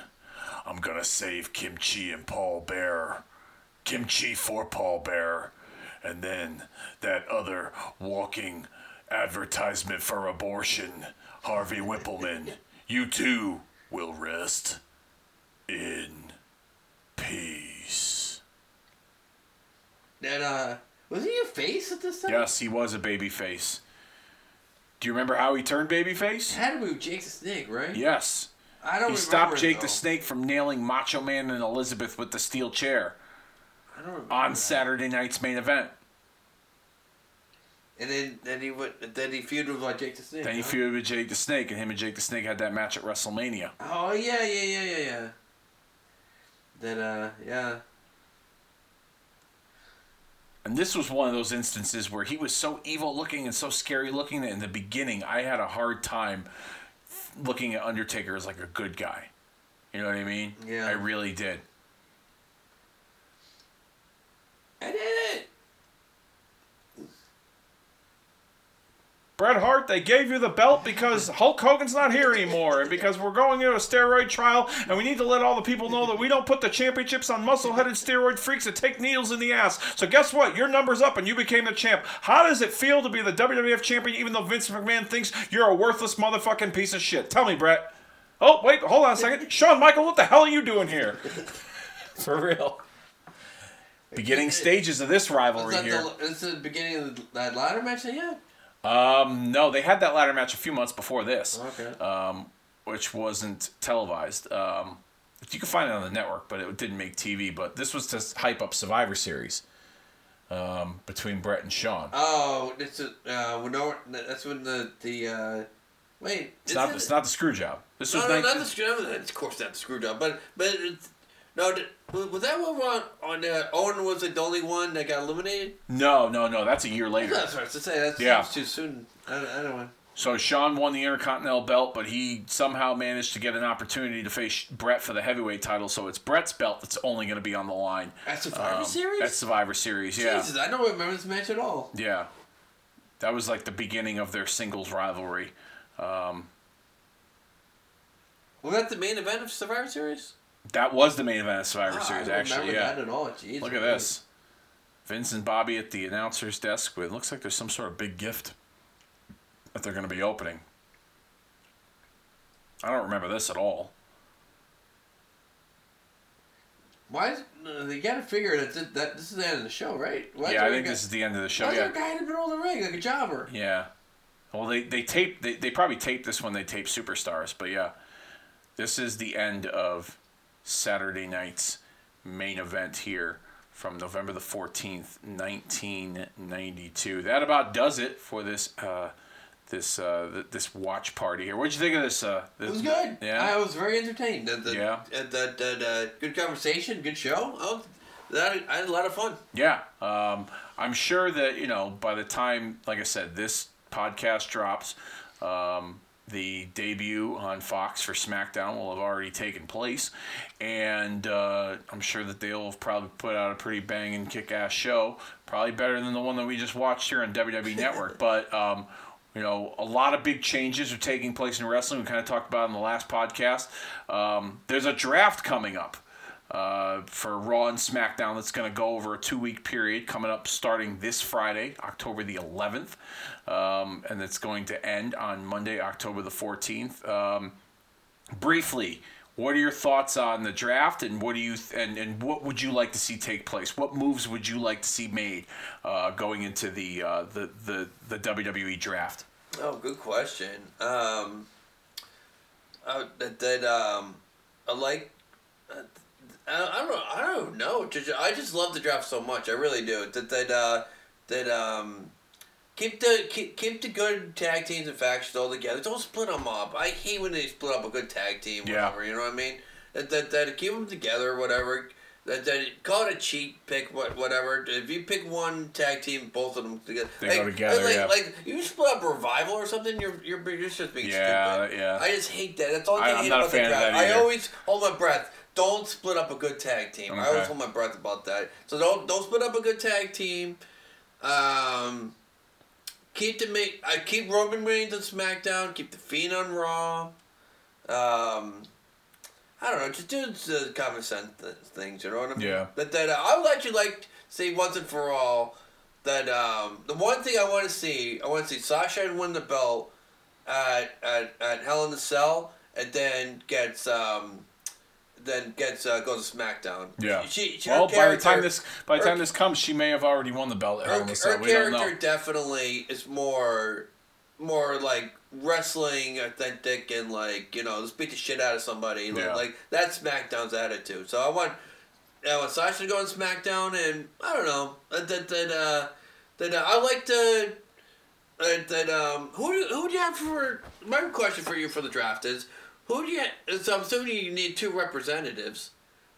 [SPEAKER 1] I'm gonna save Kim Chee and Paul Bear. Kim Chee for Paul Bear. And then that other walking advertisement for abortion, Harvey Wippleman. You too will rest in peace.
[SPEAKER 2] then uh was he a face at this time?
[SPEAKER 1] Yes, he was a baby face. Do you remember how he turned baby face?
[SPEAKER 2] It had to be with Jake the Snake, right?
[SPEAKER 1] Yes.
[SPEAKER 2] I don't
[SPEAKER 1] He stopped Jake
[SPEAKER 2] though.
[SPEAKER 1] the Snake from nailing Macho Man and Elizabeth with the steel chair
[SPEAKER 2] I don't remember
[SPEAKER 1] on
[SPEAKER 2] that.
[SPEAKER 1] Saturday night's main event.
[SPEAKER 2] And then then he went then he feuded with like Jake the Snake.
[SPEAKER 1] Then he
[SPEAKER 2] huh?
[SPEAKER 1] feuded with Jake the Snake, and him and Jake the Snake had that match at WrestleMania.
[SPEAKER 2] Oh yeah yeah yeah yeah yeah. Then uh yeah.
[SPEAKER 1] And this was one of those instances where he was so evil looking and so scary looking that in the beginning I had a hard time looking at Undertaker as like a good guy. You know what I mean?
[SPEAKER 2] Yeah.
[SPEAKER 1] I really did.
[SPEAKER 2] I did it.
[SPEAKER 3] Bret Hart, they gave you the belt because Hulk Hogan's not here anymore, and because we're going into a steroid trial, and we need to let all the people know that we don't put the championships on muscle-headed steroid freaks that take needles in the ass. So guess what? Your number's up, and you became the champ. How does it feel to be the WWF champion, even though Vince McMahon thinks you're a worthless motherfucking piece of shit? Tell me, Bret. Oh wait, hold on a second, Shawn Michael, what the hell are you doing here?
[SPEAKER 1] For real. Beginning stages of this rivalry
[SPEAKER 2] that
[SPEAKER 1] here.
[SPEAKER 2] the, is the beginning of the, that ladder match they had?
[SPEAKER 1] Um, no, they had that ladder match a few months before this.
[SPEAKER 2] Okay.
[SPEAKER 1] um, which wasn't televised. Um, you can find it on the network, but it didn't make TV. But this was to hype up Survivor Series um, between Bret and Shawn.
[SPEAKER 2] Oh, it's a uh, when no, that's when the the uh, wait.
[SPEAKER 1] It's not. It's not the screw job. This was
[SPEAKER 2] No, no,
[SPEAKER 1] 19
[SPEAKER 2] not the screw. Job. Of course, not the screw job. But but it's, no, did- was that one on on uh, Owen was like the only one that got eliminated?
[SPEAKER 1] no, no, no. That's a year later.
[SPEAKER 2] That's what I was to say. That's
[SPEAKER 1] Yeah.
[SPEAKER 2] too soon. I, don't- I don't know.
[SPEAKER 1] So Shawn won the Intercontinental belt, but he somehow managed to get an opportunity to face Bret for the heavyweight title. So it's Bret's belt that's only going to be on the line.
[SPEAKER 2] At Survivor
[SPEAKER 1] Um,
[SPEAKER 2] Series.
[SPEAKER 1] At Survivor Series, yeah.
[SPEAKER 2] Jesus, I don't remember this match at all.
[SPEAKER 1] Yeah. That was like the beginning of their singles rivalry. Um,
[SPEAKER 2] Was that the main event of Survivor Series?
[SPEAKER 1] That was the main event of Survivor
[SPEAKER 2] ah, I
[SPEAKER 1] Series,
[SPEAKER 2] don't
[SPEAKER 1] actually.
[SPEAKER 2] remember
[SPEAKER 1] Yeah.
[SPEAKER 2] that at all. Jeez,
[SPEAKER 1] Look at this. Vince and Bobby at the announcer's desk. It looks like there's some sort of big gift that they're going to be opening. I don't remember this at all.
[SPEAKER 2] Why? Is, they got to figure that this, that this is the end of the show, right? Why
[SPEAKER 1] yeah, I think
[SPEAKER 2] guy,
[SPEAKER 1] this is the end of the show.
[SPEAKER 2] Why is there a guy in the middle of the ring like a jobber?
[SPEAKER 1] Yeah. Well, they they taped they, they probably taped this when they taped Superstars, but yeah, this is the end of Saturday night's main event here from November the fourteenth, nineteen ninety two. That about does it for this uh, this uh, th- this watch party here. What'd you think of this? Uh,
[SPEAKER 2] It was good.
[SPEAKER 1] Yeah.
[SPEAKER 2] I was very entertained. The, the,
[SPEAKER 1] Yeah.
[SPEAKER 2] uh, the, the, the, good conversation, good show. I, that, I had a lot of fun.
[SPEAKER 1] Yeah, um, I'm sure that you know by the time, like I said, this podcast drops, um, the debut on Fox for SmackDown will have already taken place, and uh, I'm sure that they'll have probably put out a pretty banging, kick-ass show, probably better than the one that we just watched here on WWE Network. But um, you know, a lot of big changes are taking place in wrestling. We kind of talked about in the last podcast. Um, there's a draft coming up uh, for Raw and SmackDown that's going to go over a two week period coming up starting this Friday, October the 11th, um, and it's going to end on Monday, October the 14th. Um, briefly, what are your thoughts on the draft, and what do you th- and and what would you like to see take place? What moves would you like to see made uh, going into the, uh, the the the WWE draft?
[SPEAKER 2] Oh, good question. Um, that um, I like. Uh, I, don't. I don't know. I just love the draft so much. I really do. That that uh, that um, keep the keep, keep the good tag teams and factions all together. Don't split them up. I hate when they split up a good tag team.
[SPEAKER 1] Yeah.
[SPEAKER 2] Whatever. You know what I mean? That that, that keep them together. Whatever. That, that call it a cheat pick. What whatever. If you pick one tag team, both of them together.
[SPEAKER 1] They go together,
[SPEAKER 2] Like,
[SPEAKER 1] yeah.
[SPEAKER 2] like you split up revival or something. You're you're, you're just being
[SPEAKER 1] Yeah,
[SPEAKER 2] stupid.
[SPEAKER 1] yeah.
[SPEAKER 2] I just hate that. That's all
[SPEAKER 1] I-
[SPEAKER 2] I,
[SPEAKER 1] I'm
[SPEAKER 2] hate about the draft.
[SPEAKER 1] that
[SPEAKER 2] I always hold my breath. Don't split up a good tag team. I always hold my breath about that. So don't don't split up a good tag team. Um, keep the make. I keep Roman Reigns on SmackDown. Keep the Fiend on Raw. Um, I don't know. Just do the common sense things. You know what I mean?
[SPEAKER 1] Yeah.
[SPEAKER 2] That that uh, I would actually like to see once and for all that um, the one thing I want to see I want to see Sasha win the belt at at, at Hell in the Cell and then gets um then gets uh, goes to SmackDown.
[SPEAKER 1] Yeah.
[SPEAKER 2] She, she,
[SPEAKER 1] well, by the time this by the
[SPEAKER 2] her-
[SPEAKER 1] time this comes, she may have already won the belt
[SPEAKER 2] her, her
[SPEAKER 1] We don't know.
[SPEAKER 2] character definitely is more more like wrestling authentic and like you know just beat the shit out of somebody like,
[SPEAKER 1] Yeah.
[SPEAKER 2] like that's SmackDown's attitude. So I want I want Sasha to go on SmackDown and I don't know that that uh, that uh, I like to uh, that um, who who do you have for? My question for you for the draft is, who do you? So I'm assuming you need two representatives.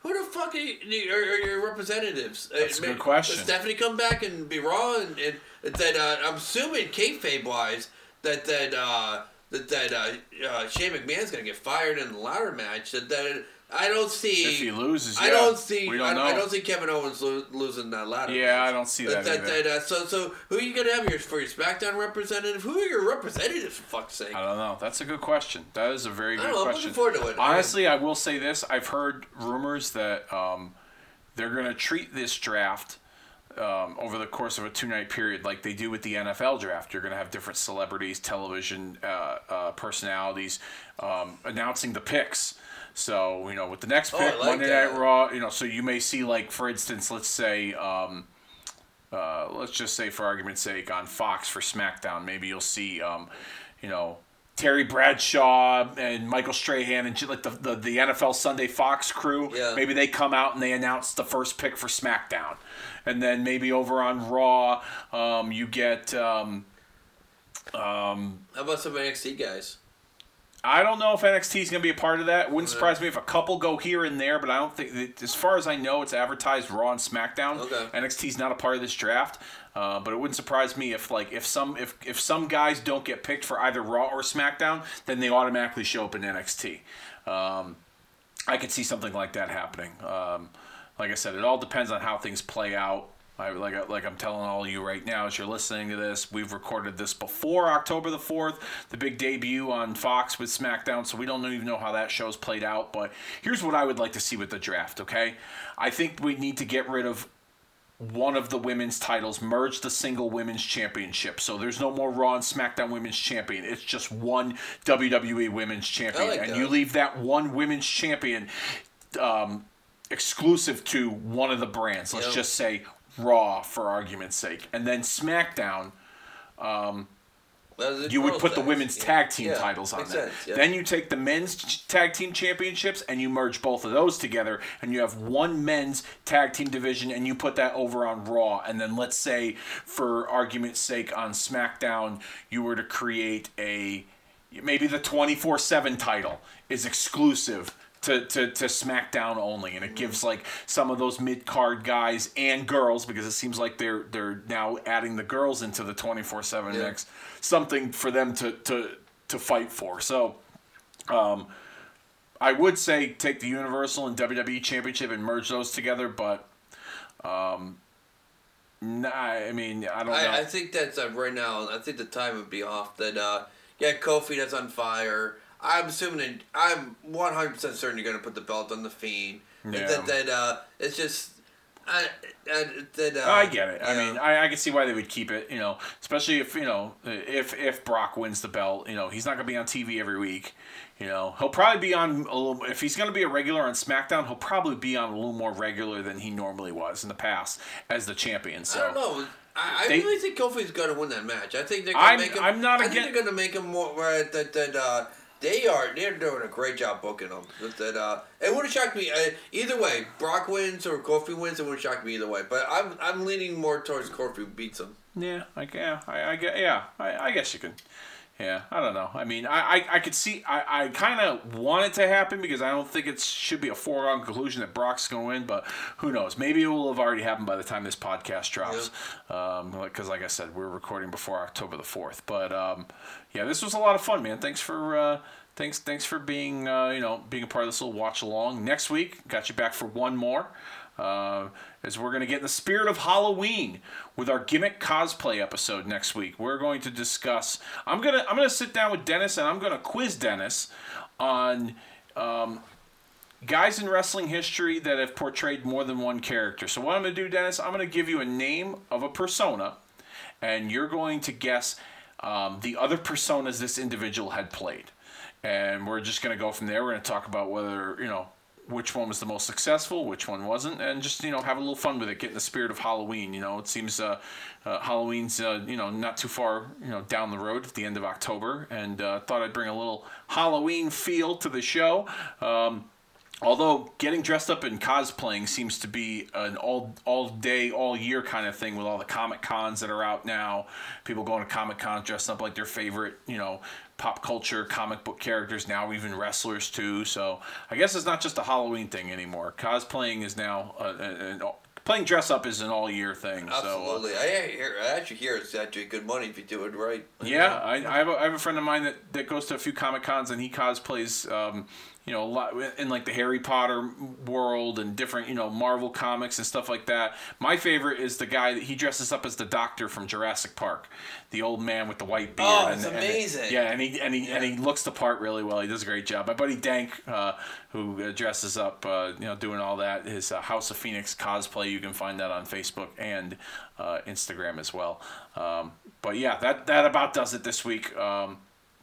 [SPEAKER 2] Who the fuck are, you, are, your representatives?
[SPEAKER 1] That's a
[SPEAKER 2] Uh,
[SPEAKER 1] good
[SPEAKER 2] may-
[SPEAKER 1] question.
[SPEAKER 2] Stephanie come back and be raw and, and that uh, I'm assuming kayfabe wise that that uh, that that uh, uh, Shane McMahon's gonna get fired in the ladder match. That that I don't see.
[SPEAKER 1] If he loses,
[SPEAKER 2] I don't see.
[SPEAKER 1] We don't
[SPEAKER 2] I,
[SPEAKER 1] know.
[SPEAKER 2] I don't see Kevin Owens lo- losing that ladder.
[SPEAKER 1] Yeah. I don't see
[SPEAKER 2] That,
[SPEAKER 1] that
[SPEAKER 2] that,
[SPEAKER 1] either.
[SPEAKER 2] that, so, so who are you gonna have your for your SmackDown representative? Who are your representatives? For fuck's sake!
[SPEAKER 1] I don't know. That's a good question. That is a very good
[SPEAKER 2] know. I'm
[SPEAKER 1] question.
[SPEAKER 2] looking forward to it.
[SPEAKER 1] Honestly, I will say this: I've heard rumors that um, they're going to treat this draft um, over the course of a two-night period like they do with the NFL draft. You're going to have different celebrities, television uh, uh, personalities um, announcing the picks. So you know, with the next
[SPEAKER 2] Oh,
[SPEAKER 1] pick,
[SPEAKER 2] I like
[SPEAKER 1] Monday
[SPEAKER 2] that.
[SPEAKER 1] Night Raw. You know, so you may see like, for instance, let's say. Um, uh, let's just say, for argument's sake, on Fox for SmackDown, maybe you'll see, um, you know, Terry Bradshaw and Michael Strahan and like the, the, the NFL Sunday Fox crew.
[SPEAKER 2] Yeah.
[SPEAKER 1] Maybe they come out and they announce the first pick for SmackDown, and then maybe over on Raw, um, you get. Um,
[SPEAKER 2] How about some NXT guys?
[SPEAKER 1] I don't know if NXT is going to be a part of that. Wouldn't surprise me if a couple go here and there, but I don't think, as far as I know, it's advertised Raw and SmackDown.
[SPEAKER 2] Okay.
[SPEAKER 1] NXT's not a part of this draft, uh, but it wouldn't surprise me if like if some if if some guys don't get picked for either Raw or SmackDown, then they automatically show up in NXT. Um, I could see something like that happening. Um, like I said, it all depends on how things play out. I, like, I- like I'm telling all you right now, as you're listening to this, we've recorded this before October the 4th, the big debut on Fox with SmackDown, so we don't even know how that show's played out. But here's what I would like to see with the draft, okay? I think we need to get rid of one of the women's titles, merge the single women's championship. So there's no more Raw and SmackDown women's champion. It's just one WWE women's champion.
[SPEAKER 2] like
[SPEAKER 1] and
[SPEAKER 2] that.
[SPEAKER 1] you leave that one women's champion um, exclusive to one of the brands. Let's
[SPEAKER 2] Yep.
[SPEAKER 1] just say Raw for argument's sake. And then SmackDown,
[SPEAKER 2] um, the
[SPEAKER 1] you would put the women's
[SPEAKER 2] Yeah.
[SPEAKER 1] tag team
[SPEAKER 2] Yeah,
[SPEAKER 1] titles on there.
[SPEAKER 2] yeah.
[SPEAKER 1] Then you take the men's ch- tag team championships and you merge both of those together, and you have one men's tag team division, and you put that over on Raw. And then let's say, for argument's sake, on SmackDown, you were to create a maybe the twenty four seven title is exclusive. To, to, to SmackDown only, and it gives like some of those mid card guys and girls because it seems like they're they're now adding the girls into the twenty four seven mix something for them to to to fight for. So, um, I would say take the Universal and WWE Championship and merge those together, but um, nah, I mean I don't know.
[SPEAKER 2] I, I think that's uh, right now. I think the time would be off. That uh, yeah, Kofi that's on fire. I'm assuming. I'm 100 percent certain you're gonna put the belt on the Fiend.
[SPEAKER 1] Yeah.
[SPEAKER 2] That that uh, it's just. I, I, that, uh,
[SPEAKER 1] I get it. I mean, I, I can see why they would keep it. You know, especially if you know if if Brock wins the belt. You know, he's not gonna be on TV every week. You know, he'll probably be on a little. If he's gonna be a regular on SmackDown, he'll probably be on a little more regular than he normally was in the past as the champion. So
[SPEAKER 2] I don't know. I, I
[SPEAKER 1] They-
[SPEAKER 2] really think Kofi's gonna win that match. I think they're gonna
[SPEAKER 1] I'm-
[SPEAKER 2] make him.
[SPEAKER 1] I'm not
[SPEAKER 2] I
[SPEAKER 1] against-
[SPEAKER 2] think they're gonna make him more. Right, that that uh, they are. They're doing a great job booking them. That, uh, it would have shocked me uh, either way. Brock wins or Kofi wins. It would have shocked me either way. But I'm I'm leaning more towards Kofi beats him.
[SPEAKER 1] Yeah, I yeah, I, I get yeah, I, I guess you could. Yeah, I don't know. I mean, I, I, I could see. I, I kind of want it to happen because I don't think it should be a foregone conclusion that Brock's going to win. But who knows? Maybe it will have already happened by the time this podcast drops. Um, because like I said, we're recording before October the fourth. But um, yeah, this was a lot of fun, man. Thanks for uh, thanks thanks for being uh, you know being a part of this little watch along. Next week, got you back for one more. Uh, as we're going to get in the spirit of Halloween with our gimmick cosplay episode next week. We're going to discuss. I'm gonna I'm gonna sit down with Dennis and I'm gonna quiz Dennis on um, guys in wrestling history that have portrayed more than one character. So what I'm gonna do, Dennis, I'm gonna give you a name of a persona, and you're going to guess um, the other personas this individual had played. And we're just gonna go from there. We're gonna talk about whether you know which one was the most successful, which one wasn't, and just you know have a little fun with it. Get in the spirit of Halloween. You know, it seems uh, uh, Halloween's uh, you know not too far you know down the road at the end of October, and uh, thought I'd bring a little Halloween feel to the show. Um, although getting dressed up and cosplaying seems to be an all all day all year kind of thing with all the comic cons that are out now people going to comic cons dressed up like their favorite you know pop culture comic book characters now even wrestlers too so i guess it's not just a halloween thing anymore cosplaying is now uh, an, playing dress up is an all year thing
[SPEAKER 2] Absolutely,
[SPEAKER 1] so, uh,
[SPEAKER 2] I hear. I actually hear it's actually good money if you do it right.
[SPEAKER 1] yeah I, I, have a, I have a friend of mine that, that goes to a few comic cons and he cosplays um, you know, a lot in like the Harry Potter world and different, you know, Marvel comics and stuff like that. My favorite is the guy that he dresses up as the Doctor from Jurassic Park, the old man with the white beard.
[SPEAKER 2] Oh,
[SPEAKER 1] and,
[SPEAKER 2] it's
[SPEAKER 1] and-
[SPEAKER 2] amazing.
[SPEAKER 1] yeah, and he and he and he looks the part really well. He does a great job. My buddy Dank, uh, who uh, dresses up, uh, you know, doing all that, his uh, House of Phoenix cosplay. You can find that on Facebook and uh, Instagram as well. Um, but yeah, that that about does it this week. Um,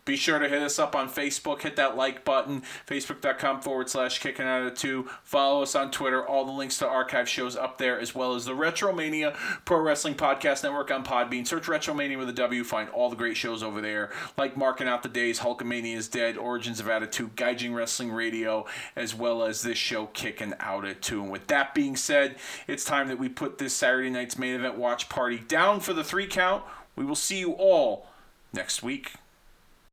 [SPEAKER 1] be sure to hit us up on Facebook. Hit that like button. Facebook.com forward slash kicking out of two. Follow us on Twitter. All the links to archive shows up there, as well as the Retromania Pro Wrestling Podcast Network on Podbean. Search Retromania with a W. Find all the great shows over there, like Marking Out the Days, Hulkamania is Dead, Origins of Attitude, Gaijin Wrestling Radio, as well as this show, Kicking Out at Two. And with that being said, it's time that we put this Saturday night's main event watch party down for the three count. We will see you all next week.